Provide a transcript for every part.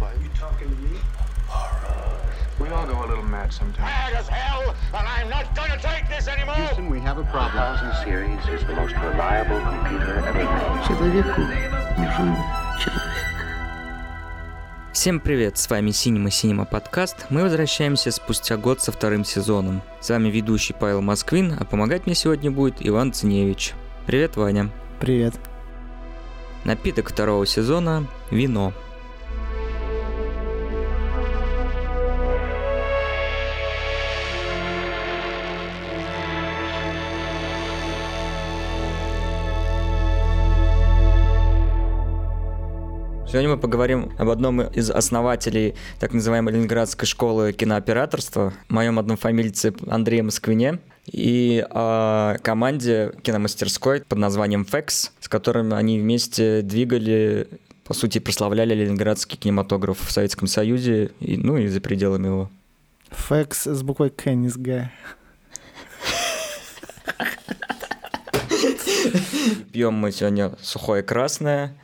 Are you talking to me? We all go a little mad sometimes. Mad as hell, and I'm not gonna take this anymore! Houston, we have a problem. 1000 series is the most reliable computer ever made. Человеку нужен человек. Всем привет, с вами Синема Синема подкаст. Мы возвращаемся спустя год со вторым сезоном. С вами ведущий Павел Москвин, а помогать мне сегодня будет Иван Циневич. Привет, Ваня. Привет. Напиток второго сезона – вино. Сегодня мы поговорим об одном из основателей так называемой Ленинградской школы кинооператорства, моем однофамильце Андрея Москвине, и о команде киномастерской под названием FEX, с которыми они вместе двигали, по сути, прославляли ленинградский кинематограф в Советском Союзе, и, ну и за пределами его. Фэкс с буквой К, не с Г. Пьем мы сегодня сухое красное,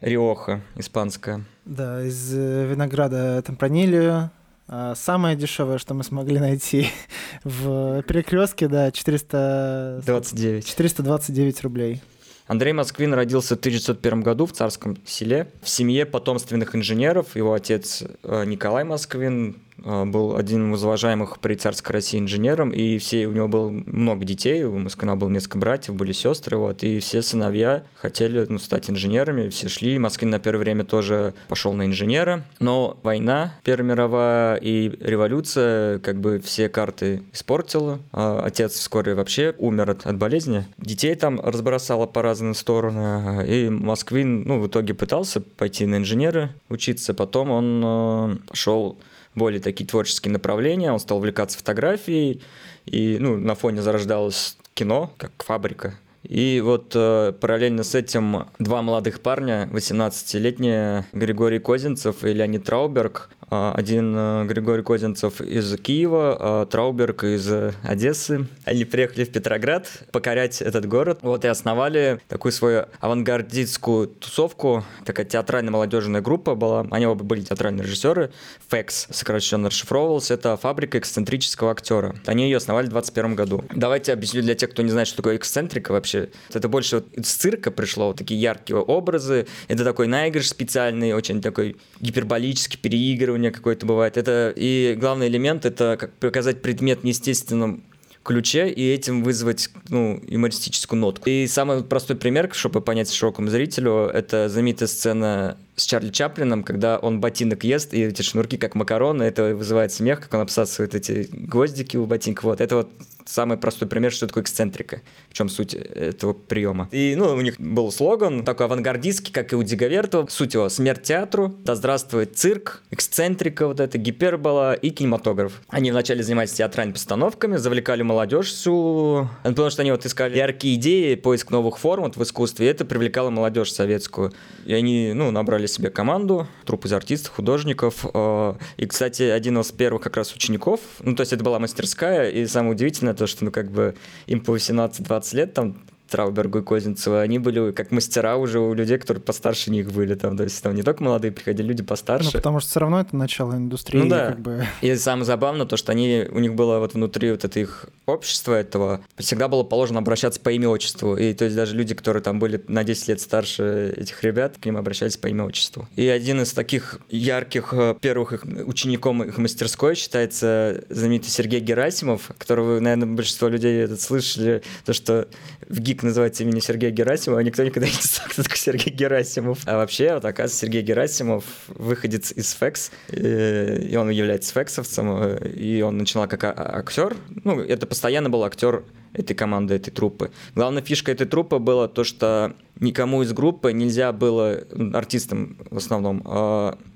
Риоха испанская. Да, из э, винограда темпранилью. А Самое дешевое, что мы смогли найти в перекрестке, да, 400... 29. 429 рублей. Андрей Москвин родился в 1901 году в Царском селе в семье потомственных инженеров. Его отец э, Николай Москвин был одним из уважаемых при царской России инженером, и все, у него было много детей, у Москвина было несколько братьев, были сестры, вот, и все сыновья хотели ну, стать инженерами, все шли. Москвин на первое время тоже пошел на инженера, но война, Первая мировая и революция как бы все карты испортила. А Отец вскоре вообще умер от, от болезни. Детей там разбросало по разным сторонам, и Москвин, ну, в итоге пытался пойти на инженера учиться, потом он э, пошел более такие творческие направления, он стал увлекаться фотографией, и ну, на фоне зарождалось кино, как фабрика. И вот э, параллельно с этим два молодых парня, 18-летние Григорий Козинцев и Леонид Трауберг, э, один э, Григорий Козинцев из Киева, а Трауберг из э, Одессы. Они приехали в Петроград покорять этот город. Вот и основали такую свою авангардистскую тусовку, такая театральная молодежная группа была. Они оба были театральные режиссеры. FEX, сокращенно расшифровывался, это фабрика эксцентрического актера. Они ее основали в 21 году. Давайте объясню для тех, кто не знает, что такое эксцентрика вообще. Это больше вот из цирка пришло, вот такие яркие образы. Это такой наигрыш специальный, очень такой гиперболический, переигрывание какое-то бывает. Это и главный элемент это как показать предмет в неестественном ключе и этим вызвать ну, юмористическую нотку. И самый простой пример, чтобы понять широкому зрителю, это знаменитая сцена с Чарли Чаплином, когда он ботинок ест, и эти шнурки как макароны, это вызывает смех, как он обсасывает эти гвоздики у ботинка. Вот это вот самый простой пример, что такое эксцентрика, в чем суть этого приема. И, ну, у них был слоган такой авангардистский, как и у Диговертова. Суть его «Смерть театру», «Да здравствует цирк», эксцентрика вот эта, гипербола и кинематограф. Они вначале занимались театральными постановками, завлекали молодежь всю, потому что они вот искали яркие идеи, поиск новых форм вот в искусстве, и это привлекало молодежь советскую. И они, ну, набрали себе команду, труп из артистов, художников. э, И, кстати, один из первых как раз учеников, ну, то есть это была мастерская, и самое удивительное то, что, ну, как бы им по 18-20 лет там Траубергу и Козинцеву, они были как мастера уже у людей, которые постарше них были. Там, то есть там не только молодые приходили, люди постарше. Ну, потому что все равно это начало индустрии. Ну да. Как бы... И самое забавное то, что они, у них было вот внутри вот это их общества этого, всегда было положено обращаться по имя-отчеству. И то есть даже люди, которые там были на 10 лет старше этих ребят, к ним обращались по имя-отчеству. И один из таких ярких э, первых их учеником их мастерской считается знаменитый Сергей Герасимов, которого, наверное, большинство людей это слышали, то, что в ГИК называется имени Сергея Герасимова, а никто никогда не знал, кто такой Сергей Герасимов. А вообще, вот оказывается, Сергей Герасимов выходец из ФЭКС, и он является фексовцем, э, и он начинал как а- актер. Ну, это постоянно был актер этой команды, этой труппы. Главная фишка этой труппы была то, что никому из группы нельзя было, артистам в основном,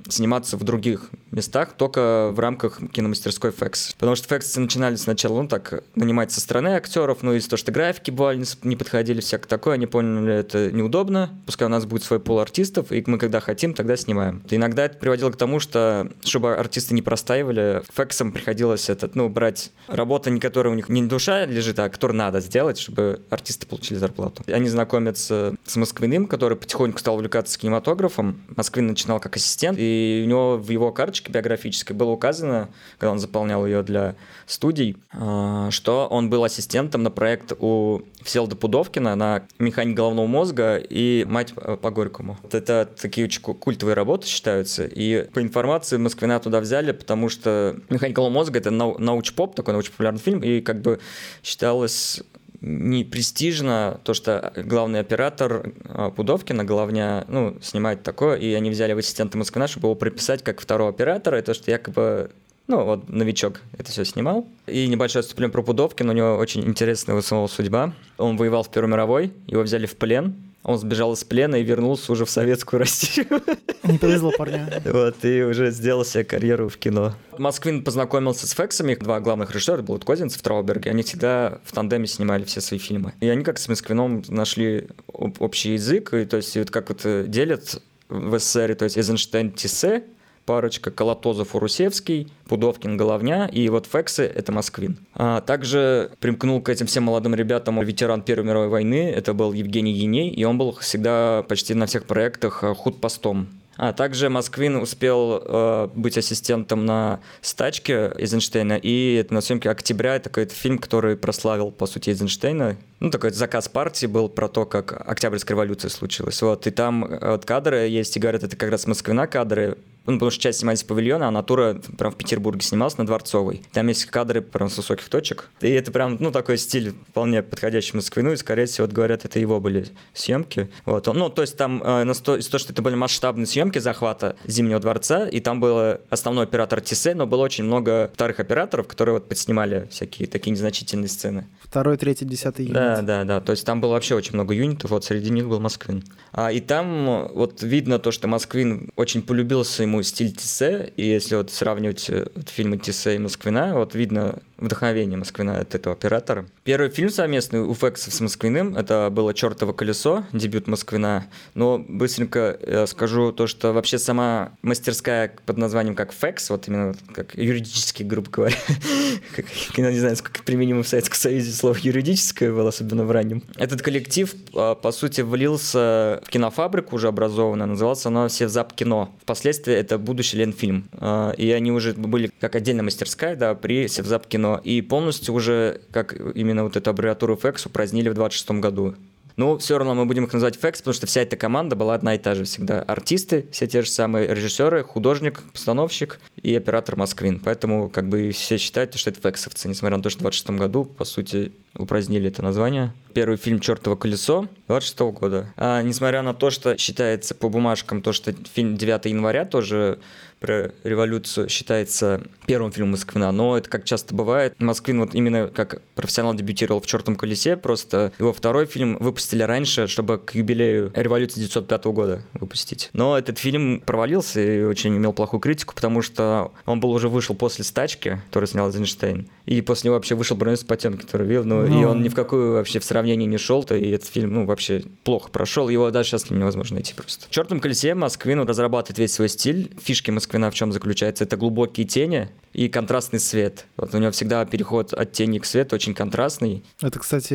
сниматься в других местах, только в рамках киномастерской FX. Потому что FX начинали сначала, ну так, нанимать со стороны актеров, ну из-за того, что графики бывали не, подходили, всякое такое, они поняли, это неудобно, пускай у нас будет свой пол артистов, и мы когда хотим, тогда снимаем. И иногда это приводило к тому, что, чтобы артисты не простаивали, FX приходилось этот, ну, брать работы, не которые у них не душа лежит, а которые надо сделать, чтобы артисты получили зарплату. Они знакомятся с Москвиным, который потихоньку стал увлекаться кинематографом. Москвин начинал как ассистент, и у него в его карточке биографической было указано, когда он заполнял ее для студий, а, что он был ассистентом на проект у Всеволода Пудовкина на «Механик головного мозга» и «Мать по Горькому». Это такие очень культовые работы считаются, и по информации Москвина туда взяли, потому что «Механик головного мозга» — это науч-поп, такой научно-популярный фильм, и как бы считалось не престижно то, что главный оператор а, Пудовкина, головня, ну, снимает такое, и они взяли в ассистента Москвина, чтобы его прописать как второго оператора, и то, что якобы ну, вот новичок это все снимал. И небольшое отступление про Пудовкина. У него очень интересная у самого судьба. Он воевал в Первой мировой, его взяли в плен, он сбежал из плена и вернулся уже в советскую Россию. Не повезло парня. Вот, и уже сделал себе карьеру в кино. Москвин познакомился с Фексами, два главных режиссера, был Козинцев, Трауберг, и они всегда в тандеме снимали все свои фильмы. И они как с Москвином нашли общий язык, и то есть вот как вот э, делят в СССР, то есть Эйзенштейн, Тиссе, парочка Колотозов, Урусевский, Пудовкин, Головня, и вот Фексы — это Москвин. А также примкнул к этим всем молодым ребятам ветеран Первой мировой войны, это был Евгений Еней, и он был всегда почти на всех проектах э, худпостом. А также Москвин успел э, быть ассистентом на стачке Эйзенштейна, и на съемке «Октября» это такой фильм, который прославил, по сути, Эйзенштейна. Ну, такой заказ партии был про то, как Октябрьская революция случилась. Вот, и там э, вот кадры есть, и говорят, это как раз Москвина кадры, ну, потому что часть снимались с павильона, а натура прям в Петербурге снималась на Дворцовой. Там есть кадры прям с высоких точек. И это прям, ну, такой стиль вполне подходящий Москвину, и, скорее всего, вот говорят, это его были съемки. Вот. Ну, то есть там э, на то, то, что это были масштабные съемки захвата Зимнего дворца, и там был основной оператор Тисе, но было очень много вторых операторов, которые вот подснимали всякие такие незначительные сцены. Второй, третий, десятый юнит. Да, да, да. То есть там было вообще очень много юнитов, вот среди них был Москвин. А, и там вот видно то, что Москвин очень полюбился ему стиль Тиссе, и если вот сравнивать э, вот, фильмы Тиссе и Москвина, вот видно вдохновение Москвина от этого оператора. Первый фильм совместный у Фексов с Москвиным, это было «Чертово колесо», дебют Москвина. Но быстренько я скажу то, что вообще сама мастерская под названием как Фекс, вот именно как юридически, грубо говоря, как, я не знаю, сколько применимо в Советском Союзе слово юридическое было, особенно в раннем. Этот коллектив, а, по сути, влился в кинофабрику уже образованную, назывался она «Севзап кино». Впоследствии это будущий Ленфильм. А, и они уже были как отдельная мастерская, да, при Севзап кино. И полностью уже, как именно вот эту аббревиатуру FX упразднили в 26 году. Ну, все равно мы будем их называть FX, потому что вся эта команда была одна и та же всегда. Артисты, все те же самые режиссеры, художник, постановщик и оператор Москвин. Поэтому как бы все считают, что это фексовцы, несмотря на то, что в 26 году, по сути, упразднили это название. Первый фильм «Чертово колесо» 26 года. А несмотря на то, что считается по бумажкам, то, что фильм 9 января тоже про революцию считается первым фильмом Москвина, но это как часто бывает. Москвин вот именно как профессионал дебютировал в «Чертом колесе», просто его второй фильм выпустили раньше, чтобы к юбилею революции 1905 года выпустить. Но этот фильм провалился и очень имел плохую критику, потому что он был уже вышел после «Стачки», который снял Эйзенштейн, и после него вообще вышел «Броненосец Потемкин», который видел, ну, ну, и он ни в какую вообще в сравнении не шел-то, и этот фильм, ну, вообще плохо прошел, его даже сейчас невозможно найти просто. В «Чертом колесе» Москвин разрабатывает весь свой стиль, фишки Москвина в чем заключается? Это глубокие тени и контрастный свет. Вот у него всегда переход от тени к свету очень контрастный. Это, кстати,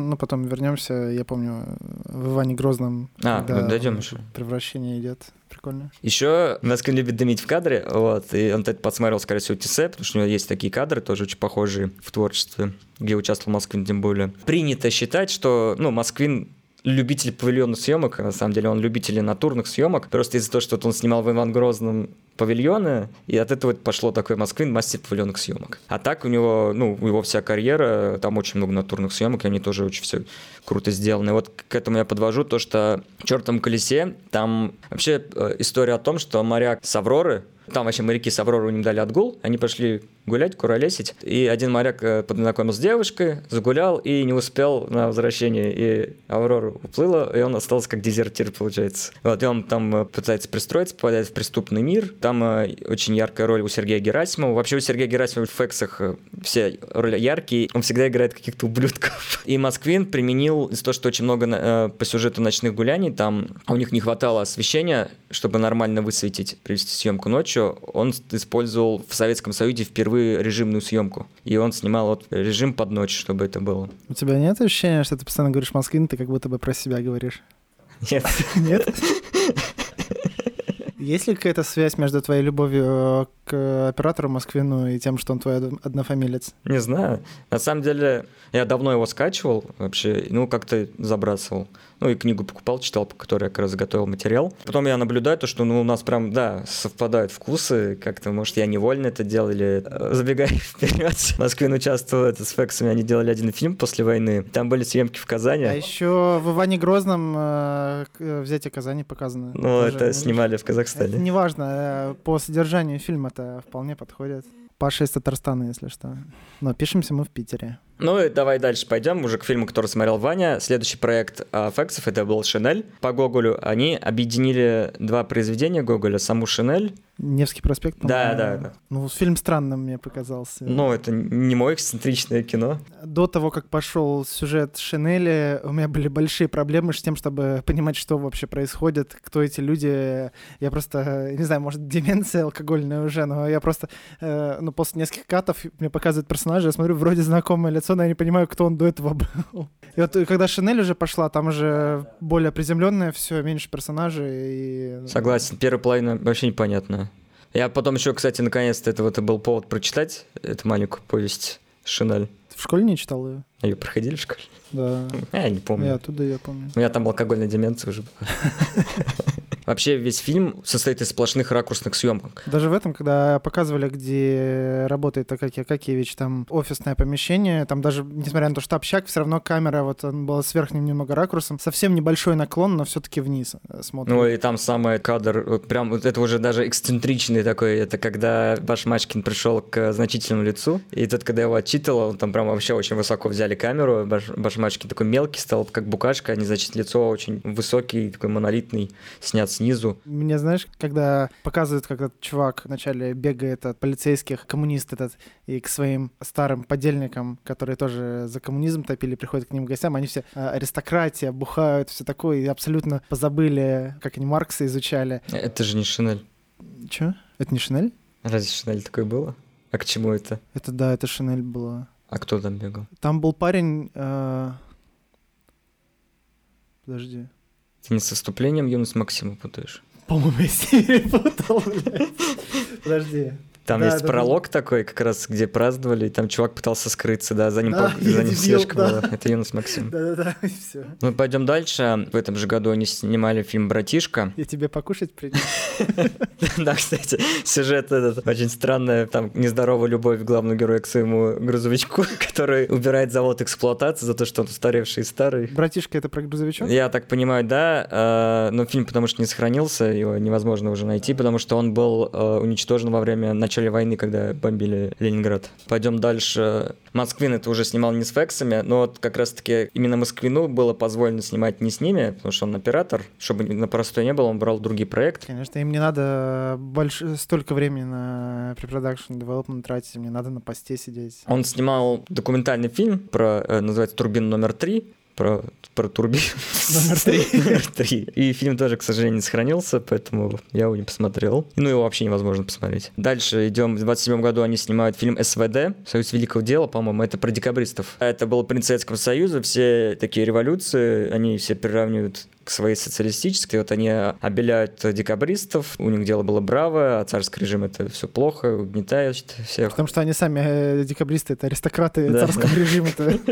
ну, потом вернемся, я помню, в Иване Грозном. А, ну, дойдем еще. Превращение идет прикольно. Еще Москвин любит дымить в кадре, вот, и он подсмотрел, скорее всего, Тисе, потому что у него есть такие кадры, тоже очень похожие в творчестве, где участвовал Москвин тем более. Принято считать, что, ну, Москвин любитель павильонных съемок, на самом деле он любитель натурных съемок, просто из-за того, что он снимал в Иван Грозном павильоны, и от этого пошло такой Москвин мастер павильонных съемок. А так у него, ну, у него вся карьера, там очень много натурных съемок, и они тоже очень все круто сделаны. И вот к этому я подвожу то, что в «Чертом колесе» там вообще э, история о том, что моряк с Авроры, там вообще моряки с Авроры им дали отгул, они пошли гулять, куролесить. И один моряк э, познакомился с девушкой, загулял и не успел на возвращение. И Аврора уплыла, и он остался как дезертир, получается. Вот, и он там э, пытается пристроиться, попадает в преступный мир. Там там э, очень яркая роль у Сергея Герасимова. Вообще у Сергея Герасимова в фексах э, все роли яркие, он всегда играет каких-то ублюдков. И Москвин применил из-за того, что очень много э, по сюжету ночных гуляний, там у них не хватало освещения, чтобы нормально высветить, привести съемку ночью, он использовал в Советском Союзе впервые режимную съемку. И он снимал вот режим под ночь, чтобы это было. У тебя нет ощущения, что ты постоянно говоришь Москвин, ты как будто бы про себя говоришь? Нет. Нет? Есть ли какая-то связь между твоей любовью э, к оператору Москвину и тем, что он твой од- однофамилец? Не знаю. На самом деле, я давно его скачивал вообще, ну, как-то забрасывал. Ну, и книгу покупал, читал, по которой я как раз готовил материал. Потом я наблюдаю то, что, ну, у нас прям, да, совпадают вкусы. Как-то, может, я невольно это делал или э, забегая вперед. Москвин участвовал это с Фексами, они делали один фильм после войны. Там были съемки в Казани. А еще в Иване Грозном э, э, взятие Казани показано. Ну, это снимали в Это Казахстане. неважно, э, по содержанию фильма это вполне подходит. Паша из Татарстана, если что. Но пишемся мы в Питере. Ну и давай дальше пойдем уже к фильму, который смотрел Ваня. Следующий проект а, Фексов это был Шинель по Гоголю. Они объединили два произведения Гоголя, саму Шинель. Невский проспект, Да, да, да. Ну, фильм странным мне показался. Ну, это не мое эксцентричное кино. До того, как пошел сюжет Шинели, у меня были большие проблемы с тем, чтобы понимать, что вообще происходит, кто эти люди. Я просто, не знаю, может, деменция алкогольная уже, но я просто, э, ну, после нескольких катов мне показывают персонажа, я смотрю, вроде знакомое лицо, но я не понимаю, кто он до этого был. И вот э, когда Шинель уже пошла, там уже более приземленное все, меньше персонажей. И... Согласен, первая половина вообще непонятная. Я потом еще, кстати, наконец-то это вот и был повод прочитать эту маленькую повесть Шинель. Ты в школе не читал ее? Ее проходили в школе? Да. Я не помню. Я оттуда ее помню. У меня там алкогольная деменция уже была. Вообще весь фильм состоит из сплошных ракурсных съемок. Даже в этом, когда показывали, где работает Акакий Акакиевич, там офисное помещение, там даже, несмотря на то, что общак, все равно камера вот он была с верхним немного ракурсом, совсем небольшой наклон, но все-таки вниз э, смотрит. Ну и там самый кадр, вот прям вот это уже даже эксцентричный такой, это когда Башмачкин пришел к значительному лицу, и тот, когда его отчитывал, он там прям вообще очень высоко взяли камеру, Баш, Башмачкин такой мелкий стал, как букашка, а не значит лицо очень высокий, такой монолитный, снят снизу. Мне, знаешь, когда показывают, как этот чувак вначале бегает от полицейских, коммунист этот, и к своим старым подельникам, которые тоже за коммунизм топили, приходят к ним гостям, они все э, аристократия, бухают, все такое, и абсолютно позабыли, как они Маркса изучали. Это же не Шинель. Че? Это не Шинель? Разве Шинель такое было? А к чему это? Это да, это Шинель было. А кто там бегал? Там был парень... э, Подожди. Ты не с выступлением Юнус Максима путаешь? По-моему, я с ней перепутал, блядь. Подожди. Там Да, есть да, да. пролог такой, как раз где праздновали, и там чувак пытался скрыться, да, за ним, Да, я за ним дебил, слежка да. была. Это Юнус Максим. Да-да-да, и все. Ну, пойдем дальше. В этом же году они снимали фильм «Братишка». Я тебе покушать принес. Да, кстати, сюжет этот очень странная, там нездоровая любовь главного героя к своему грузовичку, который убирает завод эксплуатации за то, что он устаревший и старый. Братишка, это про грузовичок? Я так понимаю, да, э, но фильм потому что не сохранился, его невозможно уже найти, потому что он был э, уничтожен во время начала войны, когда бомбили Ленинград. Пойдем дальше. Москвин это уже снимал не с фексами, но вот как раз-таки именно Москвину было позволено снимать не с ними, потому что он оператор, чтобы на простой не было, он брал другие проекты. Конечно, им не надо больш... столько времени на препродакшн development тратить, мне надо на посте сидеть. Он снимал документальный фильм про, э, называется «Турбин номер три», про, про турбин. Номер три. Номер три. И фильм тоже, к сожалению, не сохранился, поэтому я его не посмотрел. Ну, его вообще невозможно посмотреть. Дальше идем. В 27 году они снимают фильм «СВД», «Союз Великого Дела», по-моему, это про декабристов. Это был принцип Советского Союза, все такие революции, они все приравнивают к своей социалистической. Вот они обеляют декабристов, у них дело было браво, а царский режим это все плохо, угнетает всех. Потому что они сами э, декабристы, это аристократы Да. царского режима-то.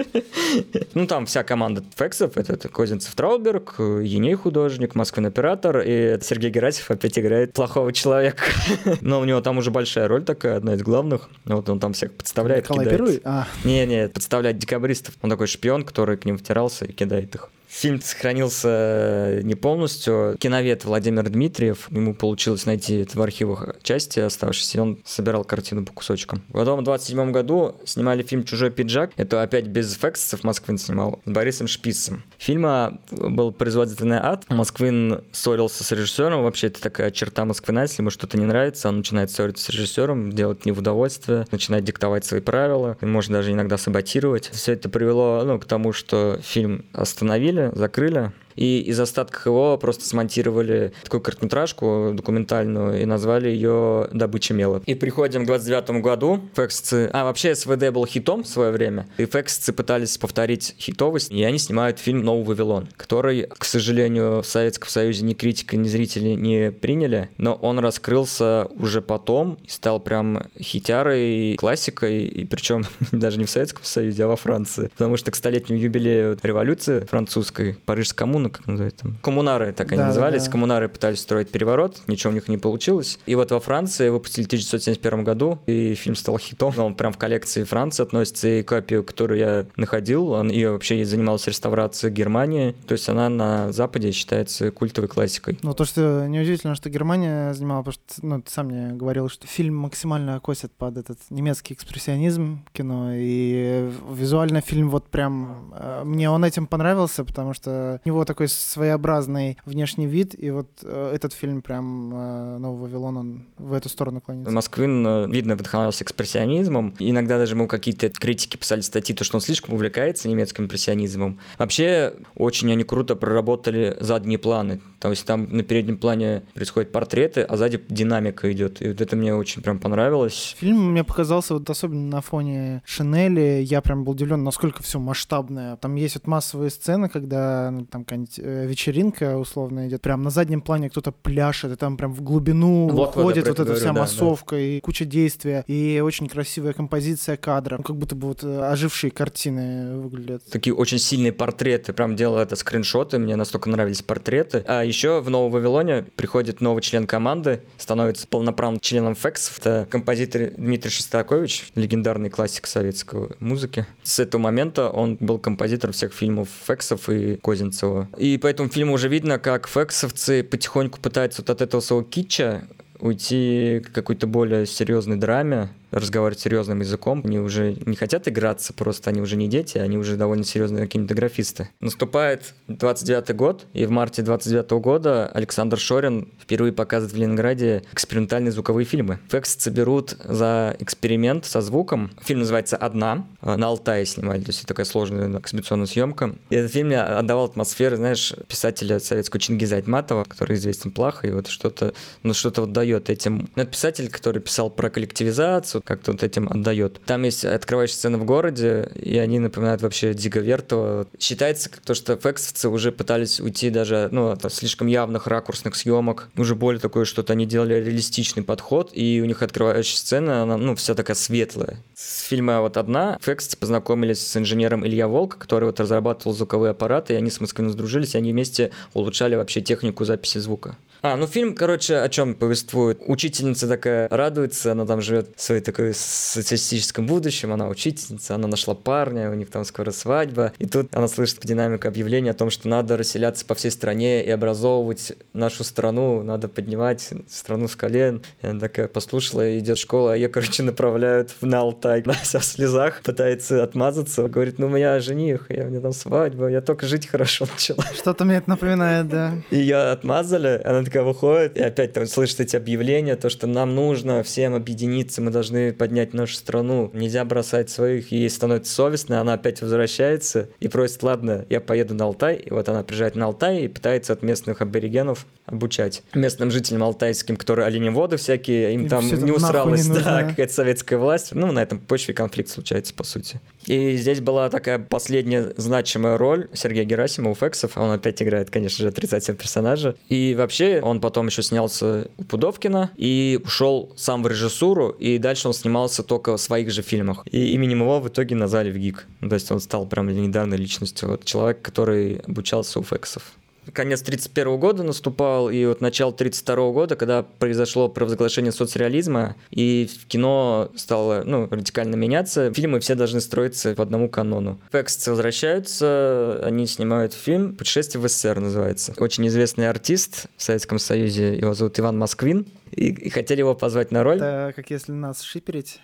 Ну, там вся команда фексов. Это, Козинцев Трауберг, Еней художник, Москвин оператор, и Сергей Герасимов опять играет плохого человека. Но у него там уже большая роль такая, одна из главных. Вот он там всех подставляет, Николай кидает. Первый? А, Не-не, подставляет декабристов. Он такой шпион, который к ним втирался и кидает их. Фильм сохранился не полностью. Киновед Владимир Дмитриев, ему получилось найти это в архивах части оставшиеся, он собирал картину по кусочкам. Потом в 27 году снимали фильм «Чужой пиджак». Это опять без эффектов Москвин снимал, с Борисом Шпицем. Фильма был производственный ад. Москвин ссорился с режиссером. Вообще, это такая черта Москвина. Если ему что-то не нравится, он начинает ссориться с режиссером, делать не в удовольствие, начинает диктовать свои правила, может даже иногда саботировать. Все это привело ну, к тому, что фильм остановили, закрыли, и из остатков его просто смонтировали такую короткометражку документальную и назвали ее «Добыча мела». И приходим к 29 году. Фексцы... А, вообще СВД был хитом в свое время, и Фексцы пытались повторить хитовость, и они снимают фильм «Новый Вавилон», который, к сожалению, в Советском Союзе ни критика, ни зрители не приняли, но он раскрылся уже потом и стал прям хитярой, классикой, и причем даже не в Советском Союзе, а во Франции. Потому что к столетнему юбилею революции французской, Париж коммуна, коммуна, как называется? Коммунары, так они да, назывались. Да. Коммунары пытались строить переворот, ничего у них не получилось. И вот во Франции выпустили в 1971 году, и фильм стал хитом. Он прям в коллекции Франции относится, и копию, которую я находил, он ее вообще занимался реставрацией Германии. То есть она на Западе считается культовой классикой. Ну, то, что неудивительно, что Германия занимала, потому что, ну, ты сам мне говорил, что фильм максимально косит под этот немецкий экспрессионизм кино, и визуально фильм вот прям... Э, мне он этим понравился, потому что у него такой своеобразный внешний вид, и вот э, этот фильм прям э, «Новый Вавилон», он в эту сторону клонится. Москвин, э, видно, вдохновлялся экспрессионизмом. Иногда даже мы какие-то критики писали статьи, то, что он слишком увлекается немецким импрессионизмом. Вообще, очень они круто проработали задние планы. То есть там на переднем плане происходят портреты, а сзади динамика идет. И вот это мне очень прям понравилось. Фильм мне показался, вот особенно на фоне Шинели, я прям был удивлен, насколько все масштабное. Там есть вот массовые сцены, когда ну, там какая-нибудь э, вечеринка условно идет, прям на заднем плане кто-то пляшет, и там прям в глубину вот, уходит вот, вот эта говорю, вся да, массовка да. и куча действия, и очень красивая композиция кадра, ну, как будто бы вот э, ожившие картины выглядят. Такие очень сильные портреты, прям делал это скриншоты, мне настолько нравились портреты. А еще в Новом Вавилоне приходит новый член команды, становится полноправным членом ФЭКС, это композитор Дмитрий Шестакович, легендарный классик советской музыки. С этого момента он был композитором всех фильмов Фексов и Козинцева. И по этому фильму уже видно, как фексовцы потихоньку пытаются вот от этого своего китча уйти к какой-то более серьезной драме, разговаривать серьезным языком. Они уже не хотят играться, просто они уже не дети, они уже довольно серьезные кинематографисты. Наступает 29 год, и в марте 29 года Александр Шорин впервые показывает в Ленинграде экспериментальные звуковые фильмы. Фексцы берут за эксперимент со звуком. Фильм называется «Одна». На Алтае снимали, то есть такая сложная экспедиционная съемка. И этот фильм мне отдавал атмосферу, знаешь, писателя советского Чингиза Айтматова, который известен плохо, и вот что-то, ну что-то вот дает этим. Ну, это писатель, который писал про коллективизацию, как-то вот этим отдает. Там есть открывающая сцена в городе, и они напоминают вообще Диго Вертова. Считается, то, что фексовцы уже пытались уйти даже ну, от слишком явных ракурсных съемок. Уже более такое что-то они делали реалистичный подход, и у них открывающая сцена, она ну, вся такая светлая. С фильма вот одна фексовцы познакомились с инженером Илья Волк, который вот разрабатывал звуковые аппараты, и они с Москвой сдружились, и они вместе улучшали вообще технику записи звука. А, ну фильм, короче, о чем повествует? Учительница такая радуется, она там живет в своей такой социалистическом будущем, она учительница, она нашла парня, у них там скоро свадьба, и тут она слышит по динамике объявление о том, что надо расселяться по всей стране и образовывать нашу страну, надо поднимать страну с колен. И она такая послушала, идет в школу, а ее, короче, направляют на Алтай. Она вся в слезах, пытается отмазаться, говорит, ну у меня жених, я, у меня там свадьба, я только жить хорошо начала. Что-то мне это напоминает, да. Ее отмазали, она такая выходит, и опять там слышит эти объявления, то, что нам нужно всем объединиться, мы должны поднять нашу страну, нельзя бросать своих, и ей становится совестно, она опять возвращается и просит, ладно, я поеду на Алтай, и вот она приезжает на Алтай и пытается от местных аборигенов обучать местным жителям алтайским, которые оленеводы всякие, им и там не усралась, не да, какая-то советская власть. Ну, на этом почве конфликт случается, по сути. И здесь была такая последняя значимая роль Сергея Герасимова Фексов. Он опять играет, конечно же, отрицательного персонажа. И вообще он потом еще снялся у Пудовкина и ушел сам в режиссуру, и дальше он снимался только в своих же фильмах. И именем его в итоге назвали в ГИК. То есть он стал прям легендарной личностью. Вот человек, который обучался у Фексов. Конец 31 года наступал, и вот начало 32 года, когда произошло провозглашение соцреализма, и кино стало ну, радикально меняться, фильмы все должны строиться по одному канону. Фэксы возвращаются, они снимают фильм «Путешествие в СССР» называется. Очень известный артист в Советском Союзе, его зовут Иван Москвин, и, и хотели его позвать на роль. Это как если нас шиперить,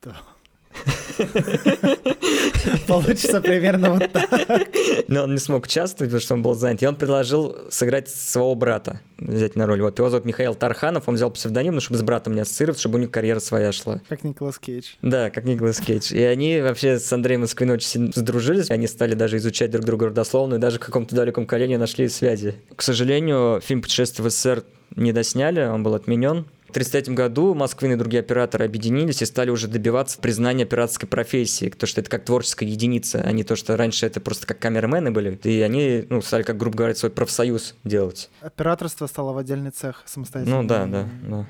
то Получится примерно вот так. Но он не смог участвовать, потому что он был занят. И он предложил сыграть своего брата, взять на роль. Вот его зовут Михаил Тарханов, он взял псевдоним, ну, чтобы с братом не ассоциировать, чтобы у них карьера своя шла. Как Николас Кейдж. Да, как Николас Кейдж. И они вообще с Андреем Москвиным очень сдружились. Они стали даже изучать друг друга родословно, и даже в каком-то далеком колене нашли связи. К сожалению, фильм «Путешествие в СССР» не досняли, он был отменен. В 1933 году Москвин и другие операторы объединились и стали уже добиваться признания операторской профессии, то, что это как творческая единица, а не то, что раньше это просто как камерамены были. И они ну, стали, как грубо говоря, свой профсоюз делать. Операторство стало в отдельный цех самостоятельно. Ну да, да, да.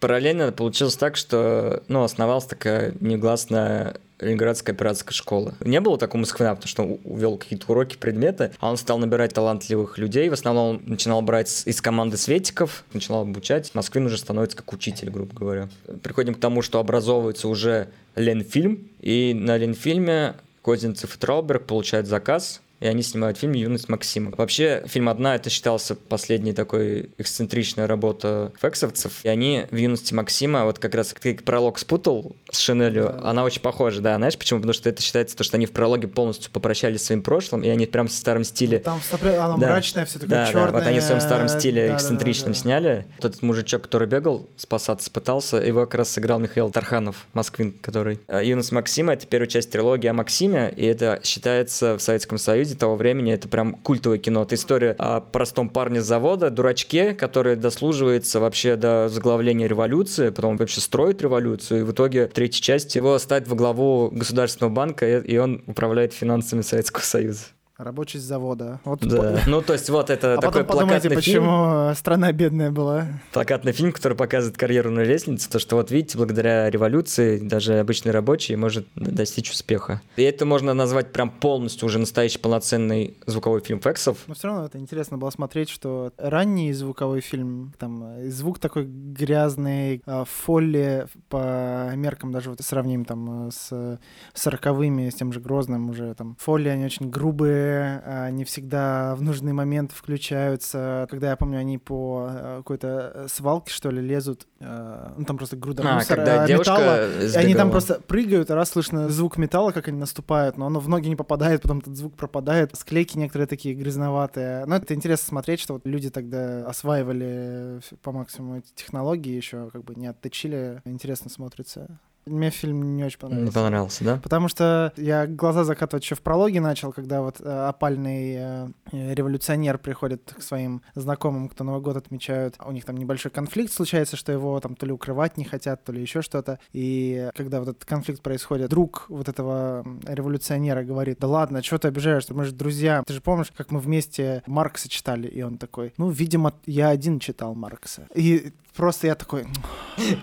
Параллельно получилось так, что ну, основалась такая негласная Ленинградская операторская школа. Не было такого Москвина, потому что увел какие-то уроки, предметы, а он стал набирать талантливых людей. В основном он начинал брать из команды светиков, начинал обучать. Москвин уже становится как учитель, грубо говоря. Приходим к тому, что образовывается уже Ленфильм, и на Ленфильме Козинцев и Трауберг получают заказ и они снимают фильм «Юность Максима». Вообще, фильм «Одна» — это считался последней такой эксцентричная работа фексовцев, и они в «Юности Максима», вот как раз ты пролог спутал с Шинелью, да. она очень похожа, да, знаешь почему? Потому что это считается то, что они в прологе полностью попрощались с своим прошлым, и они прям в старом стиле... Там она да. мрачная, все такое да, черное. Да, вот они в своем старом стиле да, эксцентричном да, да, да. сняли. Вот этот мужичок, который бегал, спасаться пытался, его как раз сыграл Михаил Тарханов, Москвин, который... «Юность Максима» — это первая часть трилогии о Максиме, и это считается в Советском Союзе Союзе того времени это прям культовое кино. Это история о простом парне с завода, дурачке, который дослуживается вообще до заглавления революции, потом вообще строит революцию, и в итоге в третьей части его ставят во главу Государственного банка, и он управляет финансами Советского Союза. Рабочий с завода. Вот да. Ну, то есть вот это а такой потом подумайте, плакатный почему фильм. страна бедная была. Плакатный фильм, который показывает карьеру на лестнице, то, что вот видите, благодаря революции даже обычный рабочий может достичь успеха. И это можно назвать прям полностью уже настоящий полноценный звуковой фильм Фексов. Но все равно это интересно было смотреть, что ранний звуковой фильм, там, звук такой грязный, а, фолли по меркам даже вот сравним там с сороковыми, с тем же Грозным уже там. Фолли, они очень грубые, а, не всегда в нужный момент включаются. Когда я помню, они по э, какой-то э, свалке, что ли, лезут, э, ну там просто груда а, мусора, когда металла, и они там просто прыгают, раз слышно звук металла, как они наступают, но оно в ноги не попадает, потом этот звук пропадает. Склейки некоторые такие грязноватые. Но это интересно смотреть, что вот люди тогда осваивали по максимуму эти технологии, еще как бы не отточили. Интересно смотрится. Мне фильм не очень понравился. Не понравился, да? Потому что я глаза закатывать еще в прологе начал, когда вот э, опальный э, революционер приходит к своим знакомым, кто Новый год отмечают. У них там небольшой конфликт случается, что его там то ли укрывать не хотят, то ли еще что-то. И когда вот этот конфликт происходит, друг вот этого революционера говорит, да ладно, что ты обижаешься, мы же друзья. Ты же помнишь, как мы вместе Маркса читали? И он такой, ну, видимо, я один читал Маркса. И просто я такой...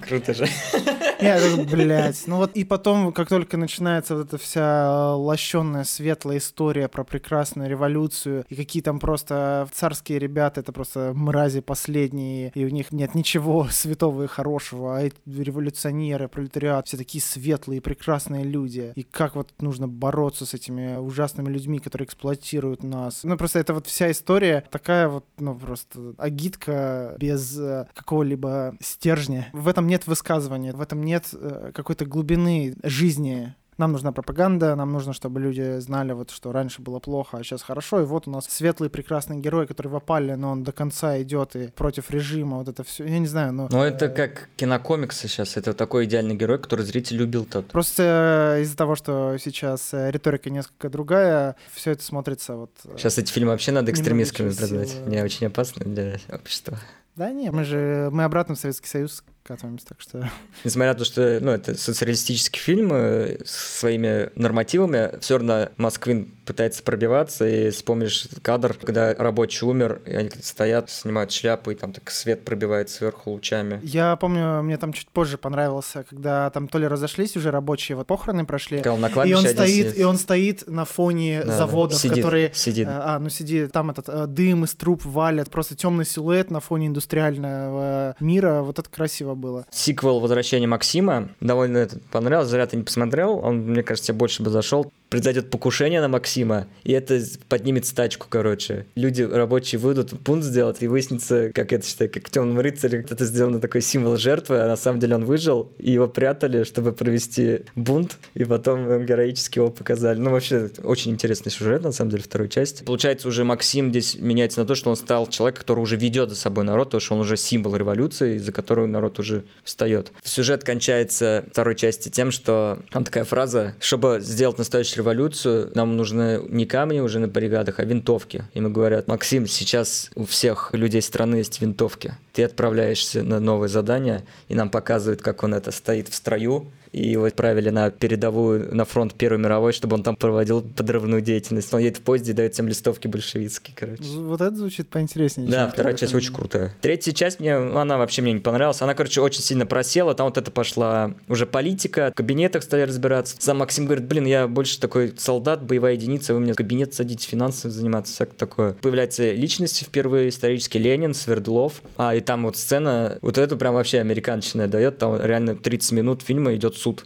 Круто же. Такой, блядь. Ну вот и потом, как только начинается вот эта вся лощенная светлая история про прекрасную революцию, и какие там просто царские ребята, это просто мрази последние, и у них нет ничего святого и хорошего, а революционеры, пролетариат, все такие светлые, прекрасные люди. И как вот нужно бороться с этими ужасными людьми, которые эксплуатируют нас. Ну просто это вот вся история такая вот, ну просто агитка без э, какого-либо стержня. В этом нет высказывания, в этом нет э, какой-то глубины жизни. Нам нужна пропаганда, нам нужно, чтобы люди знали, вот, что раньше было плохо, а сейчас хорошо. И вот у нас светлый прекрасный герой, который в опале, но он до конца идет и против режима, вот это все. Я не знаю, но... Но это как кинокомиксы сейчас. Это такой идеальный герой, который зритель любил тот. Просто из-за того, что сейчас э, риторика несколько другая, все это смотрится вот... Сейчас эти фильмы вообще надо экстремистками продавать. Не очень опасно для общества. Да не, мы же мы обратно в Советский Союз скатываемся, так что... Несмотря на то, что ну, это социалистический фильм э, с своими нормативами, все равно Москвин пытается пробиваться, и вспомнишь кадр, когда рабочий умер, и они стоят, снимают шляпы, и там так свет пробивает сверху лучами. Я помню, мне там чуть позже понравился, когда там то ли разошлись уже рабочие, вот похороны прошли, на и он стоит, сидит. и он стоит на фоне Да, да. заводов, Сидит, которые... сидит. э, А, ну сиди, там этот э, дым из труб валят, просто темный силуэт на фоне индустриального мира, вот это красиво было. Сиквел «Возвращение Максима» довольно понравился, зря ты не посмотрел, он, мне кажется, тебе больше бы зашел. Произойдет покушение на Максима, и это поднимет стачку, короче. Люди рабочие выйдут бунт сделать, и выяснится, как это считаю, как в «Темном рыцаре», это сделано такой символ жертвы, а на самом деле он выжил, и его прятали, чтобы провести бунт, и потом героически его показали. Ну, вообще, очень интересный сюжет, на самом деле, второй части. Получается, уже Максим здесь меняется на то, что он стал человеком, который уже ведет за собой народ, потому что он уже символ революции, за которую народ уже встает. Сюжет кончается второй части тем, что там такая фраза, чтобы сделать настоящую революцию, нам нужны не камни уже на бригадах, а винтовки. Ему говорят, Максим, сейчас у всех людей страны есть винтовки. Ты отправляешься на новое задание, и нам показывают, как он это стоит в строю, и его отправили на передовую, на фронт Первой мировой, чтобы он там проводил подрывную деятельность. Он едет в поезде и дает всем листовки большевистские, короче. Вот это звучит поинтереснее. Да, вторая часть очень крутая. Третья часть мне, она вообще мне не понравилась. Она, короче, очень сильно просела. Там вот это пошла уже политика, в кабинетах стали разбираться. Сам Максим говорит, блин, я больше такой солдат, боевая единица, вы мне в кабинет садите, финансами заниматься, всякое такое. Появляются личности впервые, исторический Ленин, Свердлов. А, и там вот сцена, вот эту прям вообще американщина дает, там реально 30 минут фильма идет суд.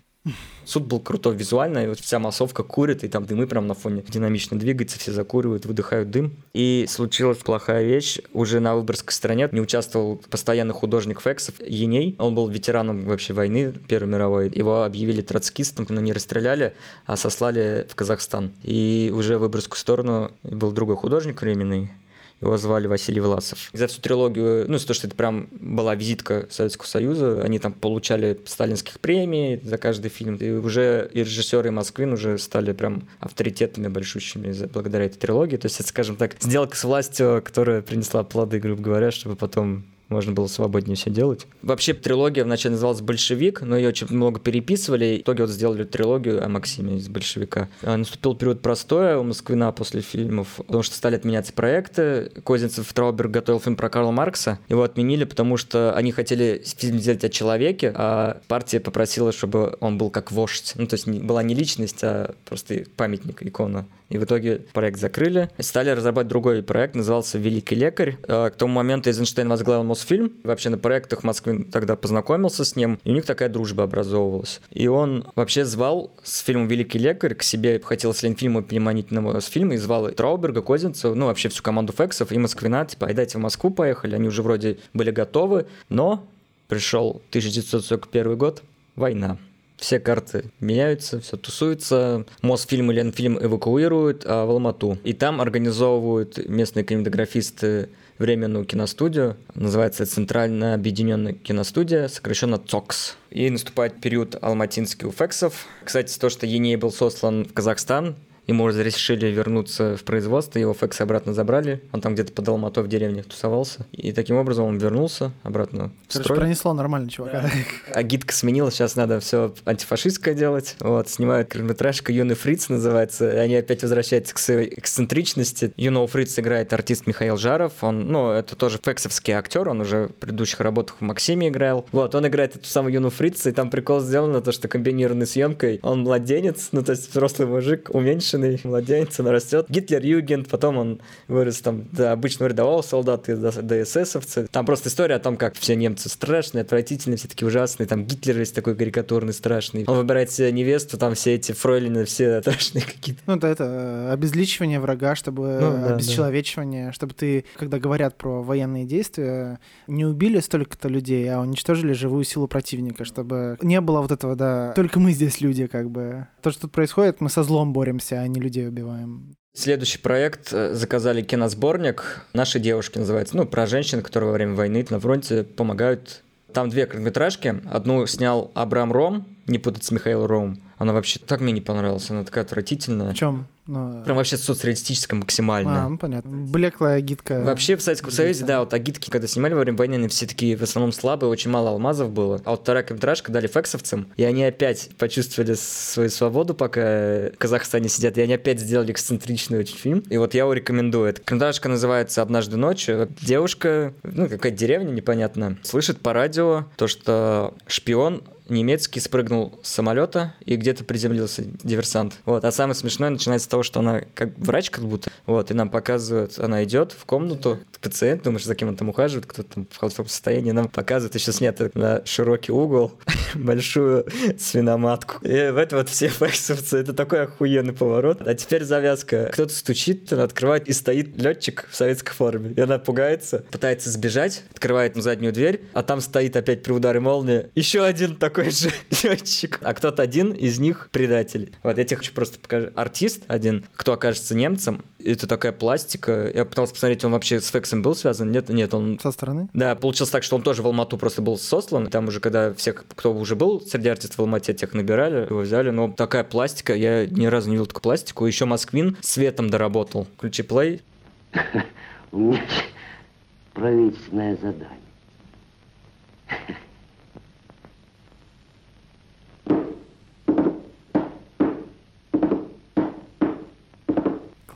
Суд был крутой визуально, и вот вся массовка курит, и там дымы прям на фоне динамично двигаются, все закуривают, выдыхают дым. И случилась плохая вещь. Уже на выборгской стороне не участвовал постоянный художник Фексов Еней. Он был ветераном вообще войны Первой мировой. Его объявили троцкистом, но не расстреляли, а сослали в Казахстан. И уже в выборгскую сторону был другой художник временный, его звали Василий Власов. За всю трилогию, ну, за то, что это прям была визитка Советского Союза, они там получали сталинских премий за каждый фильм. И уже и режиссеры и Москвин уже стали прям авторитетами большущими благодаря этой трилогии. То есть это, скажем так, сделка с властью, которая принесла плоды, грубо говоря, чтобы потом можно было свободнее все делать. Вообще трилогия вначале называлась «Большевик», но ее очень много переписывали, в итоге вот сделали трилогию о Максиме из «Большевика». А, Наступил период простоя у Москвина после фильмов, потому что стали отменяться проекты. Козинцев Трауберг готовил фильм про Карла Маркса, его отменили, потому что они хотели фильм сделать о человеке, а партия попросила, чтобы он был как вождь. Ну, то есть была не личность, а просто памятник, икона. И в итоге проект закрыли. Стали разрабатывать другой проект, назывался «Великий лекарь». Э, К тому моменту Эйзенштейн возглавил Мосфильм. Вообще на проектах Москвин тогда познакомился с ним, и у них такая дружба образовывалась. И он вообще звал с фильмом «Великий лекарь» к себе, хотел с Ленфильма переманить на Мосфильм, и звал Трауберга, Козинцева, ну вообще всю команду Фексов и Москвина, типа, ай дайте в Москву поехали, они уже вроде были готовы, но пришел 1941 год, война. Все карты меняются, все тусуется. Мосфильм и Ленфильм эвакуируют а, в Алмату. И там организовывают местные кинематографисты временную киностудию. Называется Центральная объединенная киностудия, сокращенно ЦОКС. И наступает период алматинских уфексов. Кстати, то, что Еней был сослан в Казахстан, Ему разрешили вернуться в производство, его фексы обратно забрали. Он там где-то под Алматой в деревне тусовался. И таким образом он вернулся обратно в Короче, строй. пронесло нормально, чувака. Агитка сменилась, сейчас надо все антифашистское делать. Вот, снимают короткометражка «Юный фриц» называется. И они опять возвращаются к своей эксцентричности. Юного фрица играет артист Михаил Жаров. Он, ну, это тоже фексовский актер, он уже в предыдущих работах в «Максиме» играл. Вот, он играет эту самую Юну фрица, и там прикол сделан, то, что комбинированной съемкой он младенец, ну, то есть взрослый мужик, уменьшенный младенец, он растет. Гитлер Югент, потом он вырос там до обычного рядового солдата, до, до эсэсовца. Там просто история о том, как все немцы страшные, отвратительные, все такие ужасные. Там Гитлер весь такой карикатурный, страшный. Он выбирает себе невесту, там все эти фройлины, все страшные какие-то. Ну, да, это э, обезличивание врага, чтобы Ну, да, обесчеловечивание, чтобы ты, когда говорят про военные действия, не убили столько-то людей, а уничтожили живую силу противника, чтобы не было вот этого, да, только мы здесь люди, как бы. То, что тут происходит, мы со злом боремся, а не людей убиваем. Следующий проект э, заказали киносборник. Наши девушки называется. Ну, про женщин, которые во время войны на фронте помогают. Там две короткометражки. Одну снял Абрам Ром, не путать с Михаилом Ромом. Она вообще так мне не понравилась. Она такая отвратительная. В чем? Но... Прям вообще соцреалистическое максимально. А, ну понятно. Блеклая агитка. Вообще в Советском Союзе, да, вот агитки, когда снимали во время войны, они все такие в основном слабые, очень мало алмазов было. А вот вторая короткометражка дали фексовцам, и они опять почувствовали свою свободу, пока в Казахстане сидят, и они опять сделали эксцентричный очень фильм. И вот я его рекомендую. Эта короткометражка называется «Однажды ночью». Девушка, ну, какая-то деревня, непонятно, слышит по радио то, что шпион немецкий спрыгнул с самолета и где-то приземлился диверсант. Вот. А самое смешное начинается с того, что она как врач как будто. Вот. И нам показывают, она идет в комнату, пациент, думаешь, за кем он там ухаживает, кто там в холодном состоянии, нам показывают еще снято на широкий угол большую свиноматку. И в это вот все фейсовцы, это такой охуенный поворот. А теперь завязка. Кто-то стучит, она открывает, и стоит летчик в советской форме. И она пугается, пытается сбежать, открывает заднюю дверь, а там стоит опять при ударе молнии еще один такой же летчик. А кто-то один из них предатель. Вот я тебе хочу просто покажу. Артист один, кто окажется немцем, это такая пластика. Я пытался посмотреть, он вообще с Фексом был связан? Нет, нет, он... Со стороны? Да, получилось так, что он тоже в Алмату просто был сослан. Там уже, когда всех, кто уже был среди артистов в Алмате, тех набирали, его взяли. Но такая пластика, я ни разу не видел такую пластику. Еще Москвин светом доработал. Включи плей. У меня правительственное задание.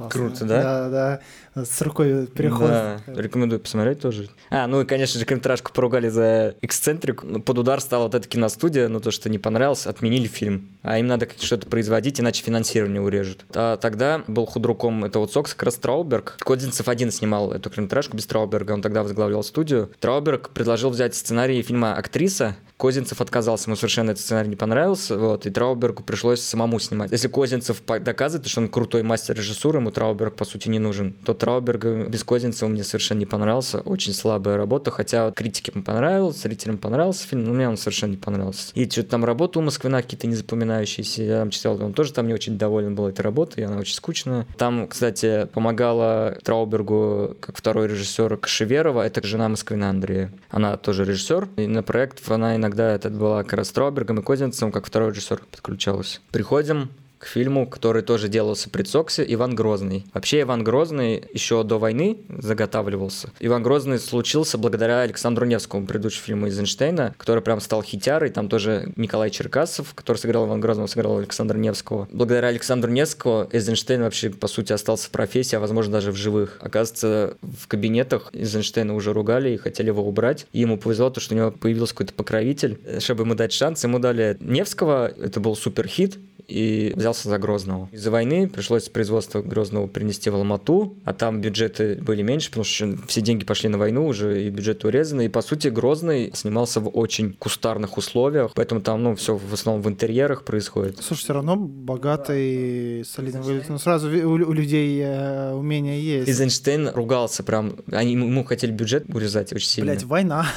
Классно. Круто, да? Да, да. С рукой переход. Да, рекомендую посмотреть тоже. А, ну и, конечно же, короткометражку поругали за эксцентрик. Ну, Под удар стала вот эта киностудия, ну то, что не понравилось, отменили фильм. А им надо что-то производить, иначе финансирование урежут. А тогда был худруком этого вот Сокса как раз Трауберг. Кодзинцев один снимал эту короткометражку без Трауберга, он тогда возглавлял студию. Трауберг предложил взять сценарий фильма «Актриса», Козинцев отказался, ему совершенно этот сценарий не понравился, вот, и Траубергу пришлось самому снимать. Если Козинцев доказывает, что он крутой мастер режиссуры, ему Трауберг, по сути, не нужен, то Трауберг без Козинцева мне совершенно не понравился, очень слабая работа, хотя вот критикам понравилось, зрителям понравился фильм, но мне он совершенно не понравился. И что-то там работа у Москвина какие-то незапоминающиеся, я там читал, он тоже там не очень доволен был этой работой, и она очень скучная. Там, кстати, помогала Траубергу, как второй режиссер Кашеверова, это жена Москвина Андрея. Она тоже режиссер, и на проект она иногда это была как раз Траубергом и Козинцевым, как второй режиссер подключалась. Приходим к фильму, который тоже делался при Цоксе, Иван Грозный. Вообще Иван Грозный еще до войны заготавливался. Иван Грозный случился благодаря Александру Невскому, предыдущему фильму из Эйнштейна, который прям стал хитярой. Там тоже Николай Черкасов, который сыграл Иван Грозного, сыграл Александра Невского. Благодаря Александру Невскому Эйзенштейн вообще, по сути, остался в профессии, а возможно даже в живых. Оказывается, в кабинетах Эйзенштейна уже ругали и хотели его убрать. И ему повезло, то, что у него появился какой-то покровитель. Чтобы ему дать шанс, ему дали Невского, это был супер хит, и взялся за Грозного. Из-за войны пришлось производство Грозного принести в Алмату, а там бюджеты были меньше, потому что все деньги пошли на войну уже, и бюджет урезаны. И, по сути, Грозный снимался в очень кустарных условиях, поэтому там, ну, все в основном в интерьерах происходит. Слушай, все равно богатый, солидный выглядит. Ну, сразу у, у людей э, умения есть. Эйзенштейн ругался прям, они ему хотели бюджет урезать очень сильно. Блять, война.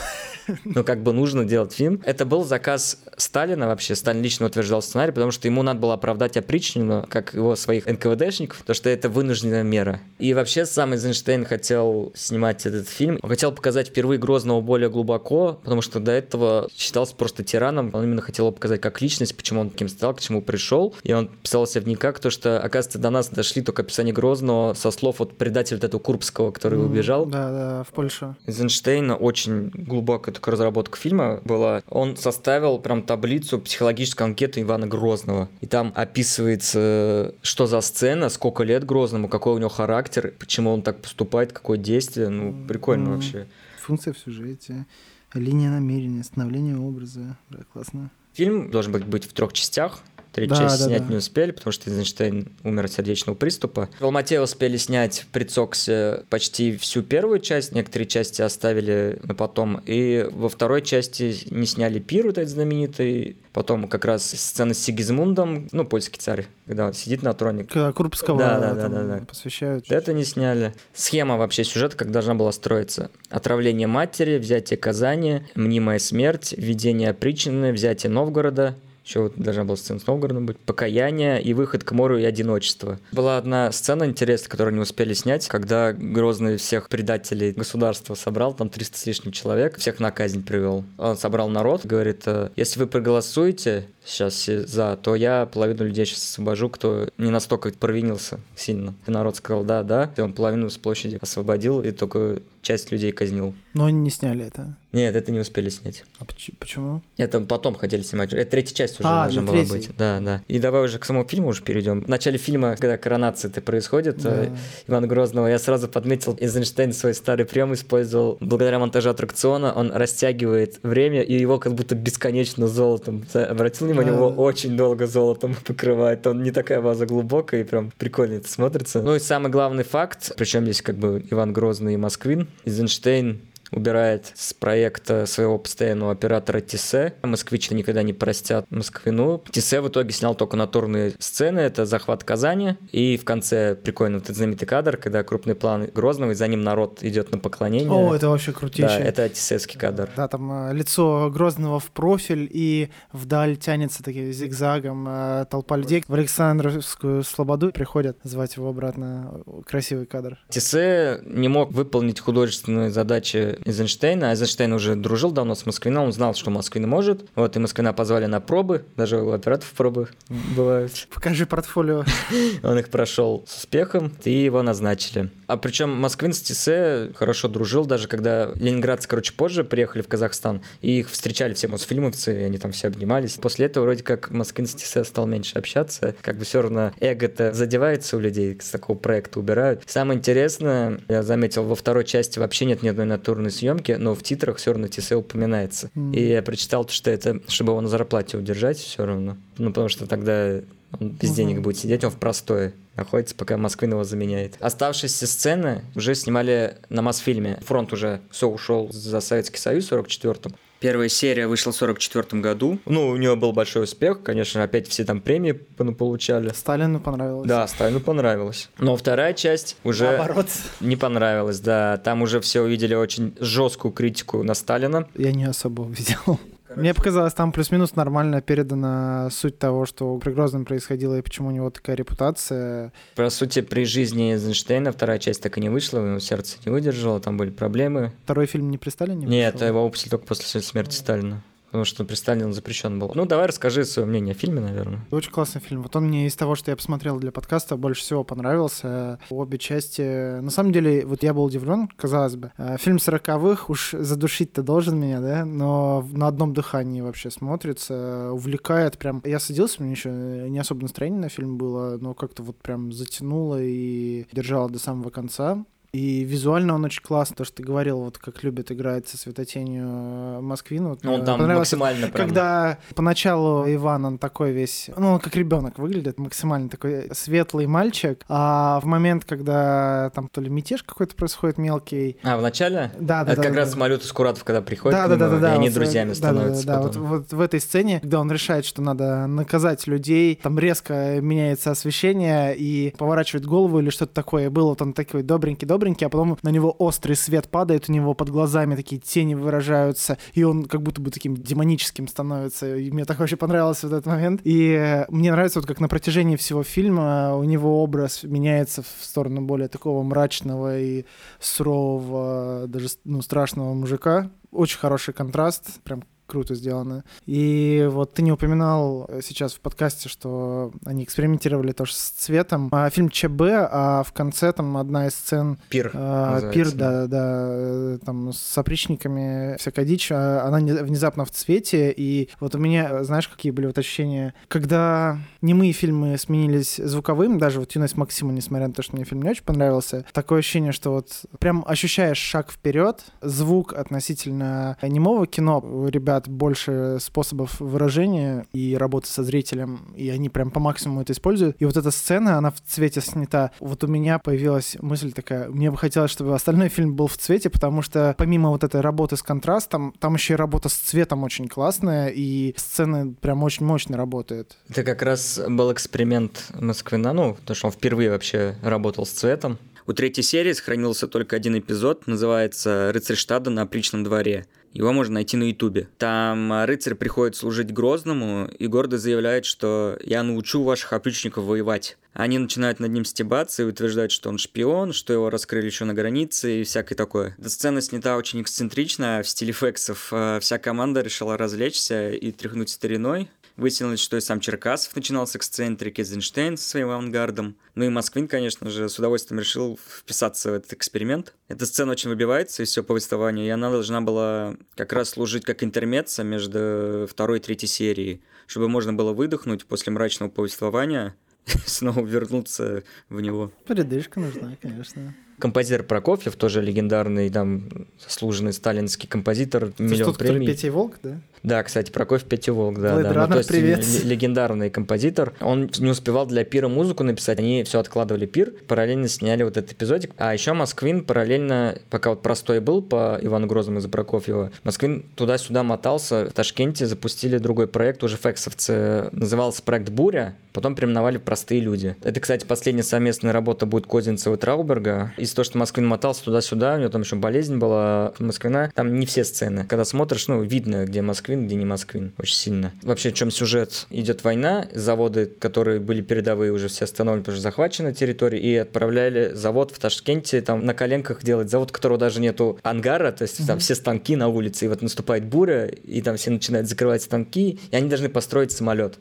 Ну, как бы нужно делать фильм. Это был заказ Сталина вообще. Сталин лично утверждал сценарий, потому что ему надо было оправдать опричнину, как его своих НКВДшников, потому что это вынужденная мера. И вообще сам Эйзенштейн хотел снимать этот фильм. Он хотел показать впервые Грозного более глубоко, потому что до этого считался просто тираном. Он именно хотел его показать как личность, почему он таким стал, к чему пришел. И он писал себя в никак, то что, оказывается, до нас дошли только описание Грозного со слов от предателя вот этого Курбского, который убежал. Да, да, в Польшу. Эйзенштейна очень глубокая такая разработка фильма была. Он составил прям таблицу психологической анкеты Ивана Грозного. И там описывается, что за сцена, сколько лет Грозному, какой у него характер, почему он так поступает, какое действие. Ну, прикольно Мгм. вообще. Функция в сюжете, линия намерения, становление образа. Да, классно. Фильм должен быть, быть в трех частях. Третью Да, часть да, снять да. не успели, потому что Эйзенштейн умер от сердечного приступа. В Алмате успели снять в Прицоксе почти всю первую часть, некоторые части оставили на потом. И во второй части не сняли пир вот этот знаменитый. Потом как раз сцена с Сигизмундом, ну, польский царь, когда он сидит на троне. К- Крупского Да, да, да, да, да. посвящают. Это не сняли. Схема вообще сюжета, как должна была строиться. Отравление матери, взятие Казани, мнимая смерть, введение опричнины, взятие Новгорода, еще вот должна была сцена с Новгородом быть, покаяние и выход к морю и одиночество. Была одна сцена интересная, которую не успели снять, когда Грозный всех предателей государства собрал, там 300 с лишним человек, всех на казнь привел. Он собрал народ, говорит, «Э, если вы проголосуете, сейчас все за, то я половину людей сейчас освобожу, кто не настолько провинился сильно. И народ сказал да, да, и он половину с площади освободил, и только часть людей казнил. Но они не сняли это. Нет, это не успели снять. А поч- почему? Это потом хотели снимать. Это третья часть уже А, должна была быть. Да, да. И давай уже к самому фильму уже перейдем. В начале фильма, когда коронация это происходит, Да. э, Ивана Грозного, я сразу подметил, Эйзенштейн свой старый прием использовал. Благодаря монтажу аттракциона он растягивает время, и его как будто бесконечно золотом. Обратил внимание, Да. его очень долго золотом покрывает. Он не такая ваза глубокая, и прям прикольно это смотрится. Ну и самый главный факт, причем здесь как бы Иван Грозный и Москвин, Эйзенштейн убирает с проекта своего постоянного оператора Тисе. Москвичи никогда не простят Москвину. Тисе в итоге снял только натурные сцены. Это захват Казани. И в конце прикольно вот этот знаменитый кадр, когда крупный план Грозного, и за ним народ идет на поклонение. О, это вообще да, крутейшее. это тисевский кадр. Да, там э, лицо Грозного в профиль, и вдаль тянется таким зигзагом э, толпа людей. В Александровскую Слободу приходят звать его обратно. Красивый кадр. Тисе не мог выполнить художественные задачи Эйзенштейна. Эйзенштейн уже дружил давно с Москвином, он знал, что Москвин может. Вот, и Москвина позвали на пробы, даже у операторов пробы бывают. Покажи портфолио. Он их прошел с успехом, и его назначили. А причем Москвин с Тисе хорошо дружил, даже когда ленинградцы, короче, позже приехали в Казахстан, и их встречали все мосфильмовцы, и они там все обнимались. После этого вроде как Москвин с Тисе стал меньше общаться, как бы все равно эго-то задевается у людей, с такого проекта убирают. Самое интересное, я заметил, во второй части вообще нет ни одной натурной съемки, но в титрах все равно Тисе упоминается. Мгм. И я прочитал, что это, чтобы его на зарплате удержать все равно. Ну, потому что тогда он без денег будет сидеть, он в простое находится, пока Москвин его заменяет. Оставшиеся сцены уже снимали на Мосфильме. Фронт уже все ушел за Советский Союз в 44-м. Первая серия вышла в 44 году. Ну, у нее был большой успех, конечно, опять все там премии пон- получали. Сталину понравилось. Да, Сталину понравилось. Но вторая часть уже Наоборот. не понравилась, да. Там уже все увидели очень жесткую критику на Сталина. Я не особо увидел. Мне показалось, там плюс-минус нормально передана суть того, что при Грозном происходило и почему у него такая репутация. По сути, при жизни Эйзенштейна вторая часть так и не вышла, его сердце не выдержало, там были проблемы. Второй фильм не при Сталине Нет, вышел? его выпустили только после смерти Сталина. Потому что при Сталине он запрещен был. Ну, давай расскажи свое мнение о фильме, наверное. Очень классный фильм. Вот он мне из того, что я посмотрел для подкаста, больше всего понравился. Обе части. На самом деле, вот я был удивлен, казалось бы. Э, Фильм сороковых уж задушить-то должен меня, да? Но на одном дыхании вообще смотрится, увлекает прям. Я садился, у меня еще не особо настроение на фильм было, но как-то вот прям затянуло и держало до самого конца. И визуально он очень классный, то, что ты говорил, вот как любит играть со светотенью э, Москвину. Вот Ну, он мне там максимально прям... когда поначалу Иван, он такой весь, ну, он как ребенок выглядит, максимально такой светлый мальчик, а в момент, когда там то ли мятеж какой-то происходит мелкий, А, в начале? да, да, Это да, как да, раз самолет из Куратов, когда приходит да, к да, нему, да, да, и да, они вот, друзьями да, становятся Да, да, да, вот, потом. вот в этой сцене, когда он решает, что надо наказать людей, там резко меняется освещение и поворачивает голову или что-то такое. Был вот он такой добренький-добренький, а потом на него острый свет падает, у него под глазами такие тени выражаются, и он как будто бы таким демоническим становится. И мне так вообще понравился вот этот момент. И э, мне нравится вот как на протяжении всего фильма у него образ меняется в сторону более такого мрачного и сурового, даже ну, страшного мужика. Очень хороший контраст, прям круто сделано. И вот ты не упоминал э, сейчас в подкасте, что они экспериментировали тоже с цветом. А, фильм ЧБ, а в конце там одна из сцен Пир. а, пир, да, да, э, там с опричниками, всякая дичь, а, она не- внезапно в цвете, и вот у меня, знаешь, какие были вот ощущения, когда немые фильмы сменились звуковым, даже вот «Юность Максима», несмотря на то, что мне фильм не очень понравился, такое ощущение, что вот прям ощущаешь шаг вперед, звук относительно немого кино, у ребят больше способов выражения и работы со зрителем, и они прям по максимуму это используют. И вот эта сцена, она в цвете снята. Вот у меня появилась мысль такая, мне бы хотелось, чтобы остальной фильм был в цвете, потому что помимо вот этой работы с контрастом, там еще и работа с цветом очень классная, и сцены прям очень мощно работают. Это как раз был эксперимент Москвина, ну, потому что он впервые вообще работал с цветом. У третьей серии сохранился только один эпизод, называется «Рыцарь штада на опричном дворе». Его можно найти на Ютубе. Там а, рыцарь приходит служить Грозному и гордо заявляет, что «я научу ваших опричников воевать». Они начинают над ним стебаться и утверждать, что он шпион, что его раскрыли еще на границе и всякое такое. Эта сцена снята очень эксцентрично, в стиле фексов. А Вся команда решила развлечься и тряхнуть стариной. Выяснилось, что и сам Черкасов начинал с эксцентрики, Эйзенштейн со своим авангардом. Ну и Москвин, конечно же, с удовольствием решил вписаться в этот эксперимент. Эта сцена очень выбивается из всего повествования, и она должна была как раз служить как интермеца между второй и третьей серией, чтобы можно было выдохнуть после мрачного повествования снова вернуться в него. Передышка нужна, конечно. Композитор Прокофьев, тоже легендарный, там, заслуженный сталинский композитор, Это миллион тот, премий. Петя и Волк, да? Да, кстати, Прокофьев Петя Волк, да, Blade да. Ну, то есть привет. легендарный композитор. Он не успевал для пира музыку написать, они все откладывали пир, параллельно сняли вот этот эпизодик. А еще Москвин параллельно, пока вот простой был по Ивану Грозному из Прокофьева, Москвин туда-сюда мотался. В Ташкенте запустили другой проект, уже фексовцы, назывался проект «Буря», потом переименовали «Простые люди». Это, кстати, последняя совместная работа будет Козинцева и Трауберга. Из-за того, что Москвин мотался туда-сюда, у него там еще болезнь была Москвина, там не все сцены. Когда смотришь, ну, видно, где Москвин, где не Москвин. Очень сильно. Вообще, в чем сюжет? Идет война, заводы, которые были передовые, уже все остановлены, потому что захвачена территория, и отправляли завод в Ташкенте, там на коленках делать завод, которого даже нету ангара, то есть там все станки на улице, и вот наступает буря, и там все начинают закрывать станки, и они должны построить самолет.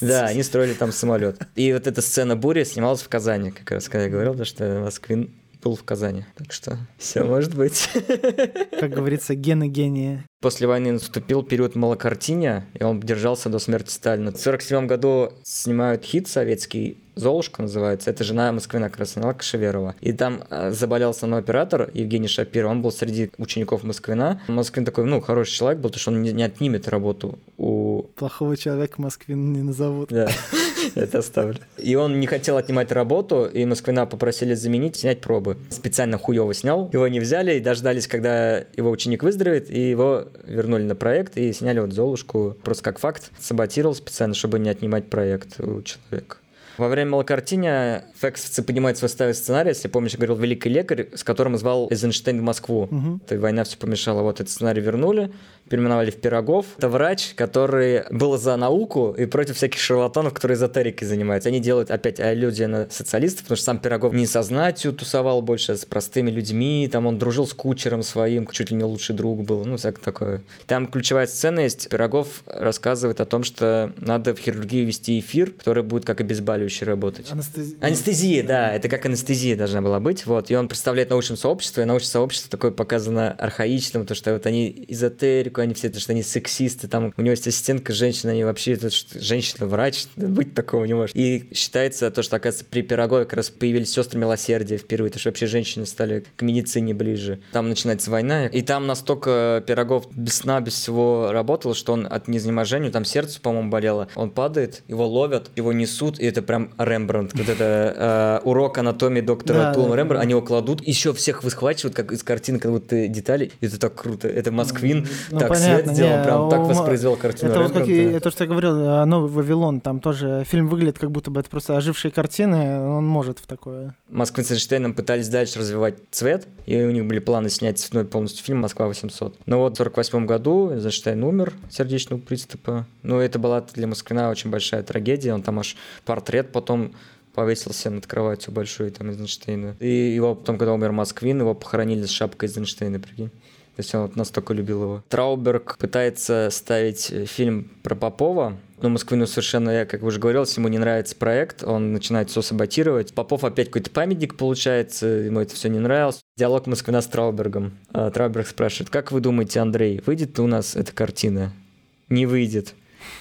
Да, они строили там самолет. И вот эта сцена бури снималась в Казани, как раз, когда я говорил, да, что Москвин был в Казани. Так что все может быть. Как говорится, гены гения. После войны наступил период малокартиния, и он держался до смерти Сталина. В 1947 году снимают хит советский «Золушка» называется. Это жена Москвина сняла Кашеверова. И там э, заболел основной оператор Евгений Шапир. Он был среди учеников Москвина. Москвин такой, ну, хороший человек был, потому что он не, не отнимет работу у Плохого человека Москвин не назовут. да, это оставлю. И он не хотел отнимать работу, и Москвина попросили заменить, снять пробы. Специально хуево снял, его не взяли, и дождались, когда его ученик выздоровеет, и его вернули на проект, и сняли вот Золушку просто как факт. Саботировал специально, чтобы не отнимать проект у человека. Во время малокартиния фексовцы поднимают свой ставить сценарий, если помнишь, я говорил «Великий лекарь», с которым звал Эйзенштейн в Москву. Мгм. И война все помешала. Вот этот сценарий вернули, переименовали в «Пирогов». Это врач, который был за науку и против всяких шарлатанов, которые эзотерикой занимаются. Они делают опять аллюзию на социалистов, потому что сам Пирогов не со знатью тусовал больше, а с простыми людьми. Там он дружил с кучером своим, чуть ли не лучший друг был, ну, всякое такое. Там ключевая сцена есть. Пирогов рассказывает о том, что надо в хирургии вести эфир, который будет как обезболивающий работать. Анестези- Анестезия, да, это как анестезия должна была быть, вот, и он представляет научное сообщество, и научное сообщество такое показано архаичным, потому что вот они эзотерику, они все, то, что они сексисты, там, у него есть ассистентка женщина, они вообще, это женщина-врач, быть такого не может. И считается то, что, оказывается, при Пирогове как раз появились сестры милосердия впервые, то, что вообще женщины стали к медицине ближе. Там начинается война, и там настолько Пирогов без сна, без всего работал, что он от неизнеможения, там сердце, по-моему, болело, он падает, его ловят, его несут, и это прям Рембрандт, вот это э, урок анатомии доктора Да, Тулма да, Рембрандт, да. они его кладут, еще всех выхвачивают, как из картины, как будто детали, и это так круто, это Москвин, Ну, так понятно, свет сделал, не, прям так у- воспроизвел картину Это вот как Рембрандта. то, что я говорил, э, «Новый Вавилон», там тоже фильм выглядит, как будто бы это просто ожившие картины, он может в такое. Москвин с Эйнштейном пытались дальше развивать цвет, и у них были планы снять цветной полностью фильм «Москва 800». Но вот в 48 году Эйнштейн умер сердечного приступа. Ну, это была для Москвина очень большая трагедия. Он там аж портрет потом повесился над кроватью большой там Эйзенштейна. И его потом, когда умер Москвин, его похоронили с шапкой Эйзенштейна, прикинь. То есть он настолько любил его. Трауберг пытается ставить э, фильм про Попова, но Москвину совершенно, я как уже говорил, ему не нравится проект, он начинает все саботировать. Попов опять какой-то памятник получается, ему это все не нравилось. Диалог Москвина с Траубергом. А Трауберг спрашивает, как вы думаете, Андрей, выйдет у нас эта картина? Не выйдет.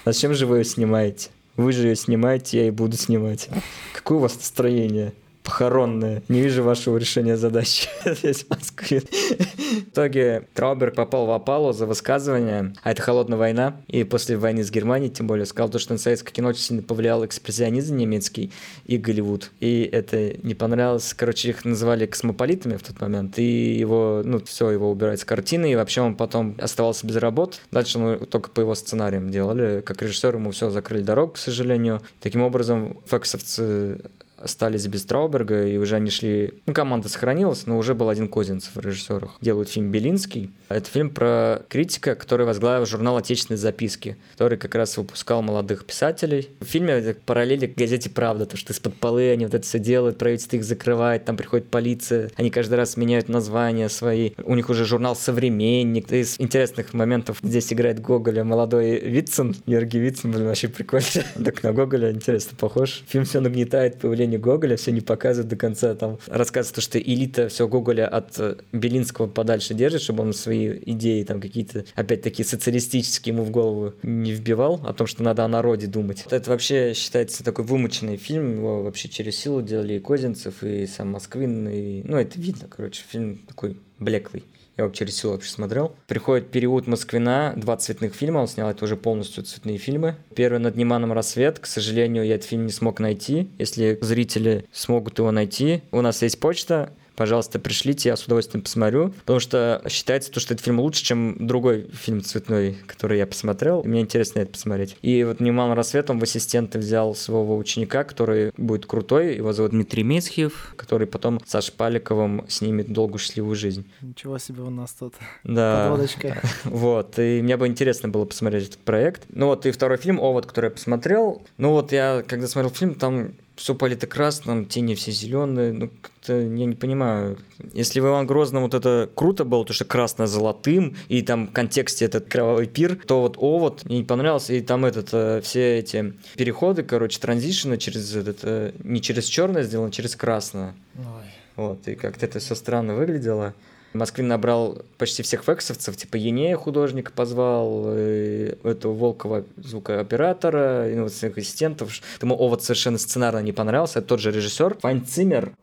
Зачем же вы ее снимаете? Вы же ее снимаете, я и буду снимать. Какое у вас настроение? Похоронное. Не вижу вашего решения задачи. Здесь Москве. В итоге Трауберг попал в опалу за высказывание, а это холодная война, и после войны с Германией, тем более, сказал то, что на советское кино очень сильно повлиял экспрессионизм немецкий и Голливуд. И это не понравилось. Короче, их называли космополитами в тот момент, и его, ну, все, его убирают с картины, и вообще он потом оставался без работы. Дальше мы только по его сценариям делали. Как режиссер ему все закрыли дорогу, к сожалению. Таким образом, фексовцы остались без Трауберга, и уже они шли... Ну, команда сохранилась, но уже был один Козинцев в режиссерах. Делают фильм «Белинский». Это фильм про критика, который возглавил журнал «Отечественные записки», который как раз выпускал молодых писателей. В фильме параллели к газете «Правда», то, что из-под полы они вот это все делают, правительство их закрывает, там приходит полиция, они каждый раз меняют названия свои. У них уже журнал «Современник». Из интересных моментов здесь играет Гоголя молодой Вицин, Георгий Вицин, блин, вообще прикольно. Так на Гоголя интересно похож. Фильм все нагнетает появление Гоголя, все не показывает до конца. Там рассказывает то, что элита все Гоголя от э, Белинского подальше держит, чтобы он свои идеи там какие-то, опять-таки, социалистические ему в голову не вбивал, о том, что надо о народе думать. Это вообще считается такой вымученный фильм, его вообще через силу делали и Козинцев, и сам Москвин, и... ну это видно, короче, фильм такой блеклый. Я его через силу вообще смотрел. Приходит период Москвина, два цветных фильма, он снял это уже полностью цветные фильмы. Первый «Над Неманом рассвет», к сожалению, я этот фильм не смог найти. Если зрители смогут его найти, у нас есть почта, пожалуйста, пришлите, я с удовольствием посмотрю, потому что считается, то, что этот фильм лучше, чем другой фильм цветной, который я посмотрел, и мне интересно это посмотреть. И вот «Немалым рассветом» в ассистенты взял своего ученика, который будет крутой, его зовут Дмитрий Месхиев, который потом со Шпаликовым снимет «Долгую счастливую жизнь». Ничего себе у нас тут Да. подводочка. Вот, и мне бы интересно было посмотреть этот проект. Ну вот, и второй фильм «Овод», который я посмотрел. Ну вот, я, когда смотрел фильм, там все полито красным, тени все зеленые. Ну, как-то я не понимаю. Если в Иван Грозном вот это круто было, то что красное золотым, и там в контексте этот кровавый пир, то вот овод мне не понравился, и там этот, э, все эти переходы, короче, транзишены через этот, э, не через черное сделано, а через красное. Ой. Вот, и как-то это все странно выглядело. Москвин набрал почти всех вексовцев, типа Енея художника позвал, и этого Волкова звукооператора, и вот своих ассистентов. Ему Овод совершенно сценарно не понравился. Это тот же режиссер Файн Циммер.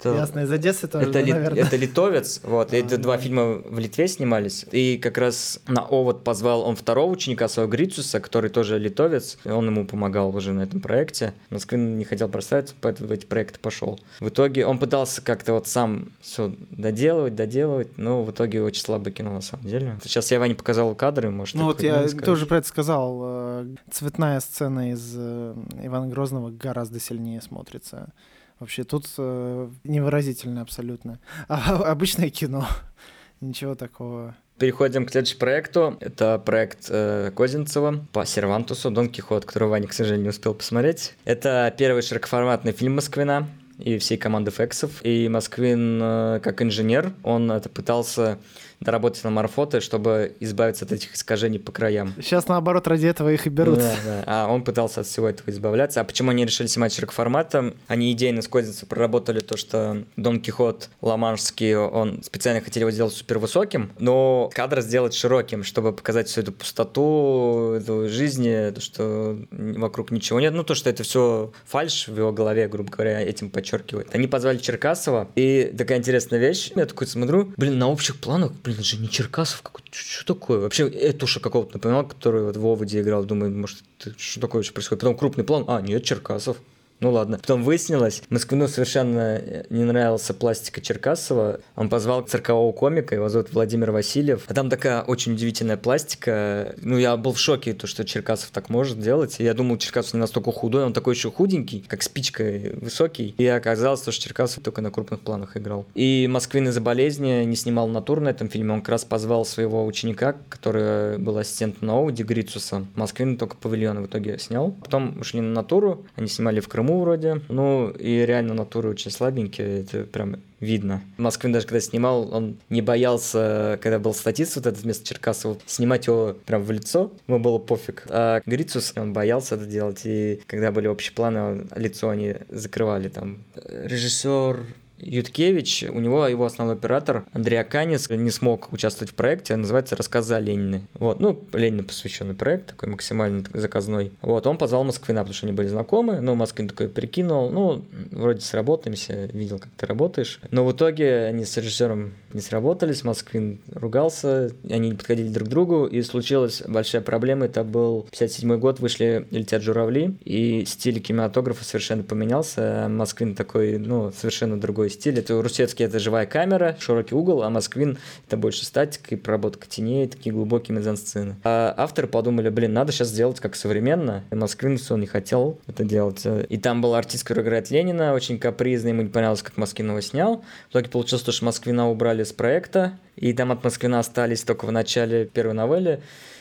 Это- Ясно, из Одессы тоже, это, да, ли- наверное. это литовец, вот, и это два фильма в Литве снимались, и как раз на Овод позвал он второго ученика своего Грицуса, который тоже литовец, и он ему помогал уже на этом проекте. Москвин не хотел проставиться, поэтому в эти проекты пошел. В итоге он пытался как-то вот сам все доделывать, доделывать, но в итоге очень слабое кино на самом деле. Сейчас я Ване показал кадры, может, Ну вот я скажешь? тоже про это сказал. э, Цветная сцена из э, Ивана Грозного гораздо сильнее смотрится. Вообще тут э, невыразительно абсолютно. А обычное кино. Ничего такого. Переходим к следующему проекту. Это проект э, Козинцева по Сервантусу «Дон Кихот», который Ваня, к сожалению, не успел посмотреть. Это первый широкоформатный фильм Москвина и всей команды Фексов. И Москвин, э, как инженер, он это пытался доработать на морфоты, чтобы избавиться от этих искажений по краям. Сейчас наоборот ради этого их и берут. Да, да. А он пытался от всего этого избавляться. А почему они решили снимать широкоформатом? Они идейно с проработали то, что Дон Кихот Ламаншский, он специально хотели его сделать супер высоким, но кадр сделать широким, чтобы показать всю эту пустоту, эту жизни, то, что вокруг ничего нет. Ну, то, что это все фальш в его голове, грубо говоря, этим подчеркивает. Они позвали Черкасова, и такая интересная вещь. Я такой смотрю, блин, на общих планах, блин, это же не Черкасов какой-то, что такое? Вообще, Этуша какого-то напоминал, который вот в Оводе играл, думаю, может, что такое вообще происходит? Потом крупный план, а, нет, Черкасов. Ну ладно. Потом выяснилось, Москвину совершенно не нравился пластика Черкасова. Он позвал циркового комика, его зовут Владимир Васильев. А там такая очень удивительная пластика. Ну, я был в шоке, то, что Черкасов так может делать. Я думал, Черкасов не настолько худой, он такой еще худенький, как спичка высокий. И оказалось, что Черкасов только на крупных планах играл. И Москвин из-за болезни не снимал натур на этом фильме. Он как раз позвал своего ученика, который был ассистентом на Оуди Грицуса. Москвин только павильон в итоге снял. Потом ушли на натуру. Они снимали в Крыму вроде. Ну, и реально натуры очень слабенькие. Это прям видно. Москвин даже когда снимал, он не боялся, когда был статист вот этот вместо Черкасова, снимать его прям в лицо, ему было пофиг. А Грицус, он боялся это делать, и когда были общие планы, лицо они закрывали там. Режиссер Юткевич, у него его основной оператор Андрей Аканец не смог участвовать в проекте, называется «Рассказы о Ленине». Вот, ну, Ленину посвященный проект, такой максимально заказной. Вот, он позвал Москвина, потому что они были знакомы, но Москвин такой прикинул, ну, вроде сработаемся, видел, как ты работаешь. Но в итоге они с режиссером не сработались, Москвин ругался, они не подходили друг к другу, и случилась большая проблема, это был 57 год, вышли «Летят журавли», и стиль кинематографа совершенно поменялся, а Москвин такой, ну, совершенно другой стиль. Это Русецкий — это живая камера, широкий угол, а Москвин — это больше статика и проработка теней, такие глубокие мизансцены. А авторы подумали, блин, надо сейчас сделать как современно. И Москвин все не хотел это делать. И там был артист, который играет Ленина, очень капризный, ему не понравилось, как Москвин его снял. В итоге получилось то, что Москвина убрали с проекта, и там от Москвина остались только в начале первой новеллы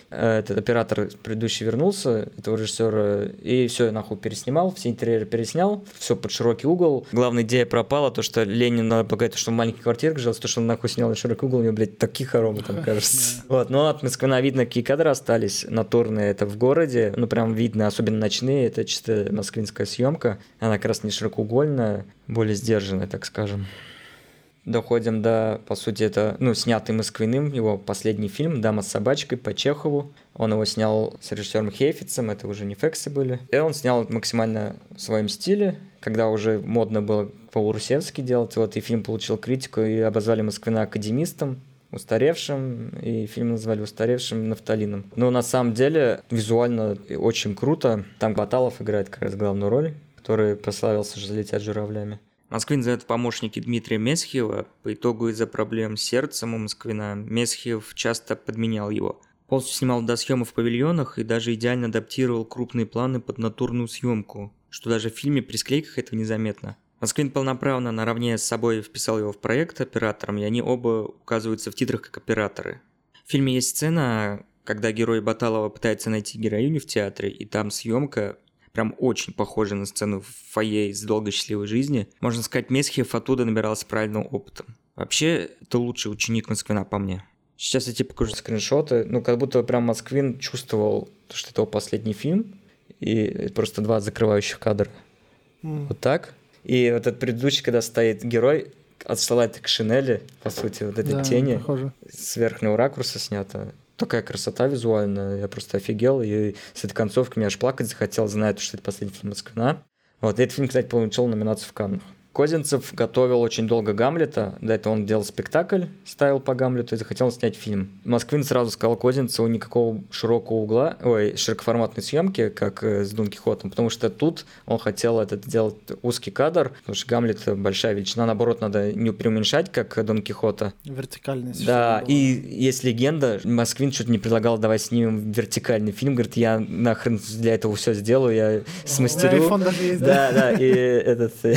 этот оператор предыдущий вернулся, этого режиссера, и все, нахуй переснимал, все интерьеры переснял, все под широкий угол. Главная идея пропала, то, что Ленин надо показать, что в маленьких квартирах жил, то, что он нахуй снял на широкий угол, у него, блядь, такие хоромы там, кажется. Вот, но от Москвина видно, какие кадры остались натурные, это в городе, ну, прям видно, особенно ночные, это чисто москвинская съемка, она как раз не широкоугольная, более сдержанная, так скажем доходим до, по сути, это, ну, снятый Москвиным, его последний фильм «Дама с собачкой» по Чехову. Он его снял с режиссером Хейфицем, это уже не фексы были. И он снял максимально в своем стиле, когда уже модно было по-урусевски делать. Вот, и фильм получил критику, и обозвали Москвина академистом, устаревшим, и фильм назвали устаревшим нафталином. Но на самом деле визуально очень круто. Там Баталов играет как раз главную роль, который прославился же «Летят журавлями». Москвин зовет помощники Дмитрия Месхиева. По итогу из-за проблем с сердцем у Москвина Месхиев часто подменял его. Полностью снимал до съемок в павильонах и даже идеально адаптировал крупные планы под натурную съемку, что даже в фильме при склейках этого незаметно. Москвин полноправно наравне с собой вписал его в проект оператором, и они оба указываются в титрах как операторы. В фильме есть сцена, когда герой Баталова пытается найти героиню в театре, и там съемка прям очень похожа на сцену в фойе из «Долгой счастливой жизни». Можно сказать, Месхиев оттуда набирался правильным опытом. Вообще, это лучший ученик Москвина по мне. Сейчас я тебе покажу скриншоты. Ну, как будто прям Москвин чувствовал, что это его последний фильм. И просто два закрывающих кадра. Mm. Вот так. И вот этот предыдущий, когда стоит герой, отсылает к шинели, по сути, вот этой Да, тени. похоже. С верхнего ракурса снято. Такая красота визуальная, я просто офигел. И с этой концовкой мне аж плакать захотел, зная, что это последний фильм Москвина. Вот, и этот фильм, кстати, получил номинацию в Каннах. Козинцев готовил очень долго Гамлета. До этого он делал спектакль, ставил по Гамлету и захотел снять фильм. Москвин сразу сказал Козинцеву никакого широкого угла, ой, широкоформатной съемки, как э, с Дон Кихотом, потому что тут он хотел этот сделать узкий кадр, потому что Гамлет большая величина, наоборот, надо не преуменьшать, как Дон Кихота. Вертикальность. Да, было. и есть легенда, Москвин что-то не предлагал, давай снимем вертикальный фильм, говорит, я нахрен для этого все сделаю, я смастерю. Да, да, и этот э,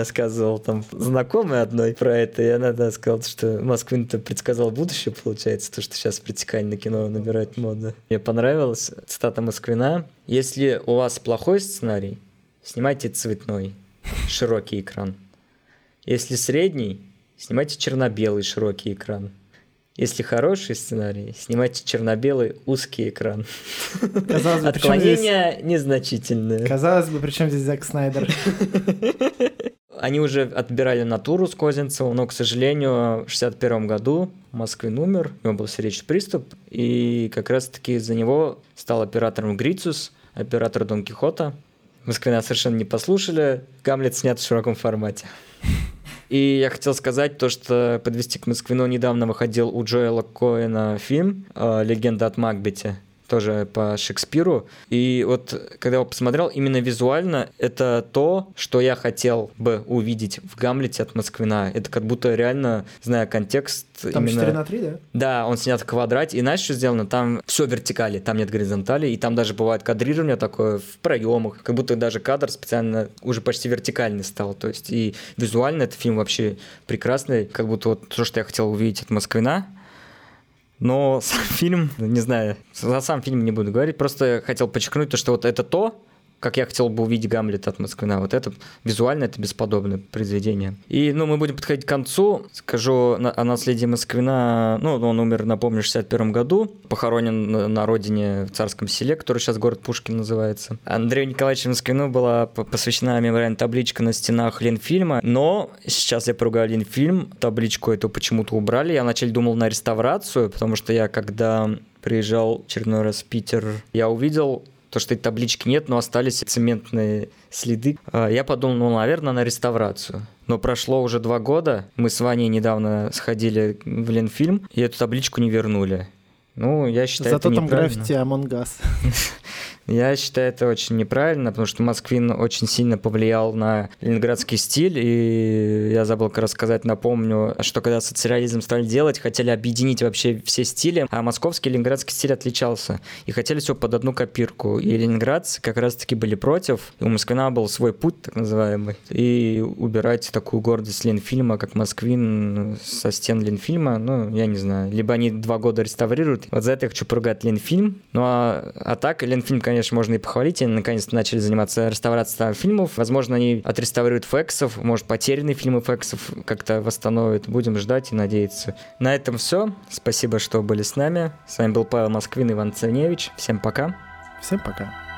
рассказывал там знакомый одной про это, и она да, сказала, что Москвин-то предсказал будущее, получается, то, что сейчас вертикальное кино набирает моду. Мне понравилась цитата Москвина. Если у вас плохой сценарий, снимайте цветной, широкий экран. Если средний, снимайте черно-белый широкий экран. Если хороший сценарий, снимайте черно-белый узкий экран. Казалось бы, причем здесь... Отклонения незначительные. Казалось бы, причем здесь Зак Снайдер? Они уже отбирали натуру с Козинцевым, но, к сожалению, в 61 году Москвин умер, у него был сердечный приступ, и как раз-таки за него стал оператором Грицус, оператор Дон Кихота. Москвина совершенно не послушали, Гамлет снят в широком формате. И я хотел сказать то, что подвести к Москвину недавно выходил у Джоэла Коэна фильм э, «Легенда от Макбете», тоже по Шекспиру. И вот когда я его посмотрел, именно визуально это то, что я хотел бы увидеть в Гамлете от Москвина. Это как будто реально, зная контекст, Там именно... 4 на 3, да? Да, он снят в квадрате, и знаешь, что сделано? Там все вертикали, там нет горизонтали, и там даже бывает кадрирование такое в проемах, как будто даже кадр специально уже почти вертикальный стал. То есть и визуально этот фильм вообще прекрасный, как будто вот то, что я хотел увидеть от Москвина. Но сам фильм, не знаю, за сам фильм не буду говорить, просто хотел подчеркнуть то, что вот это то, как я хотел бы увидеть Гамлет от Москвина. Вот это визуально это бесподобное произведение. И, ну, мы будем подходить к концу. Скажу о наследии Москвина. Ну, он умер, напомню, в 61 году. Похоронен на, на родине в Царском селе, который сейчас город Пушкин называется. Андрею Николаевичу Москвину была посвящена мемориальная табличка на стенах Ленфильма. Но сейчас я поругаю Ленфильм. Табличку эту почему-то убрали. Я вначале думал на реставрацию, потому что я, когда приезжал очередной раз в Питер, я увидел то, что этой таблички нет, но остались цементные следы. А, Я подумал, ну, наверное, на реставрацию. Но прошло уже два года. Мы с Ваней недавно сходили в Ленфильм, и эту табличку не вернули. Ну, я считаю, Зато это там граффити Among Us. Я считаю это очень неправильно, потому что Москвин очень сильно повлиял на ленинградский стиль, и я забыл как раз сказать, напомню, что когда социализм стали делать, хотели объединить вообще все стили, а московский и ленинградский стиль отличался, и хотели все под одну копирку, и ленинградцы как раз-таки были против, и у Москвина был свой путь, так называемый, и убирать такую гордость Ленфильма, как Москвин со стен Ленфильма, ну, я не знаю, либо они два года реставрируют, вот за это я хочу поругать Ленфильм, ну, а, а так Ленфильм, конечно, можно и похвалить, они наконец-то начали заниматься реставрацией фильмов, возможно, они отреставрируют фексов, может, потерянные фильмы фексов как-то восстановят, будем ждать и надеяться. На этом все, спасибо, что были с нами, с вами был Павел Москвин и Иван Царневич, всем пока. Всем пока.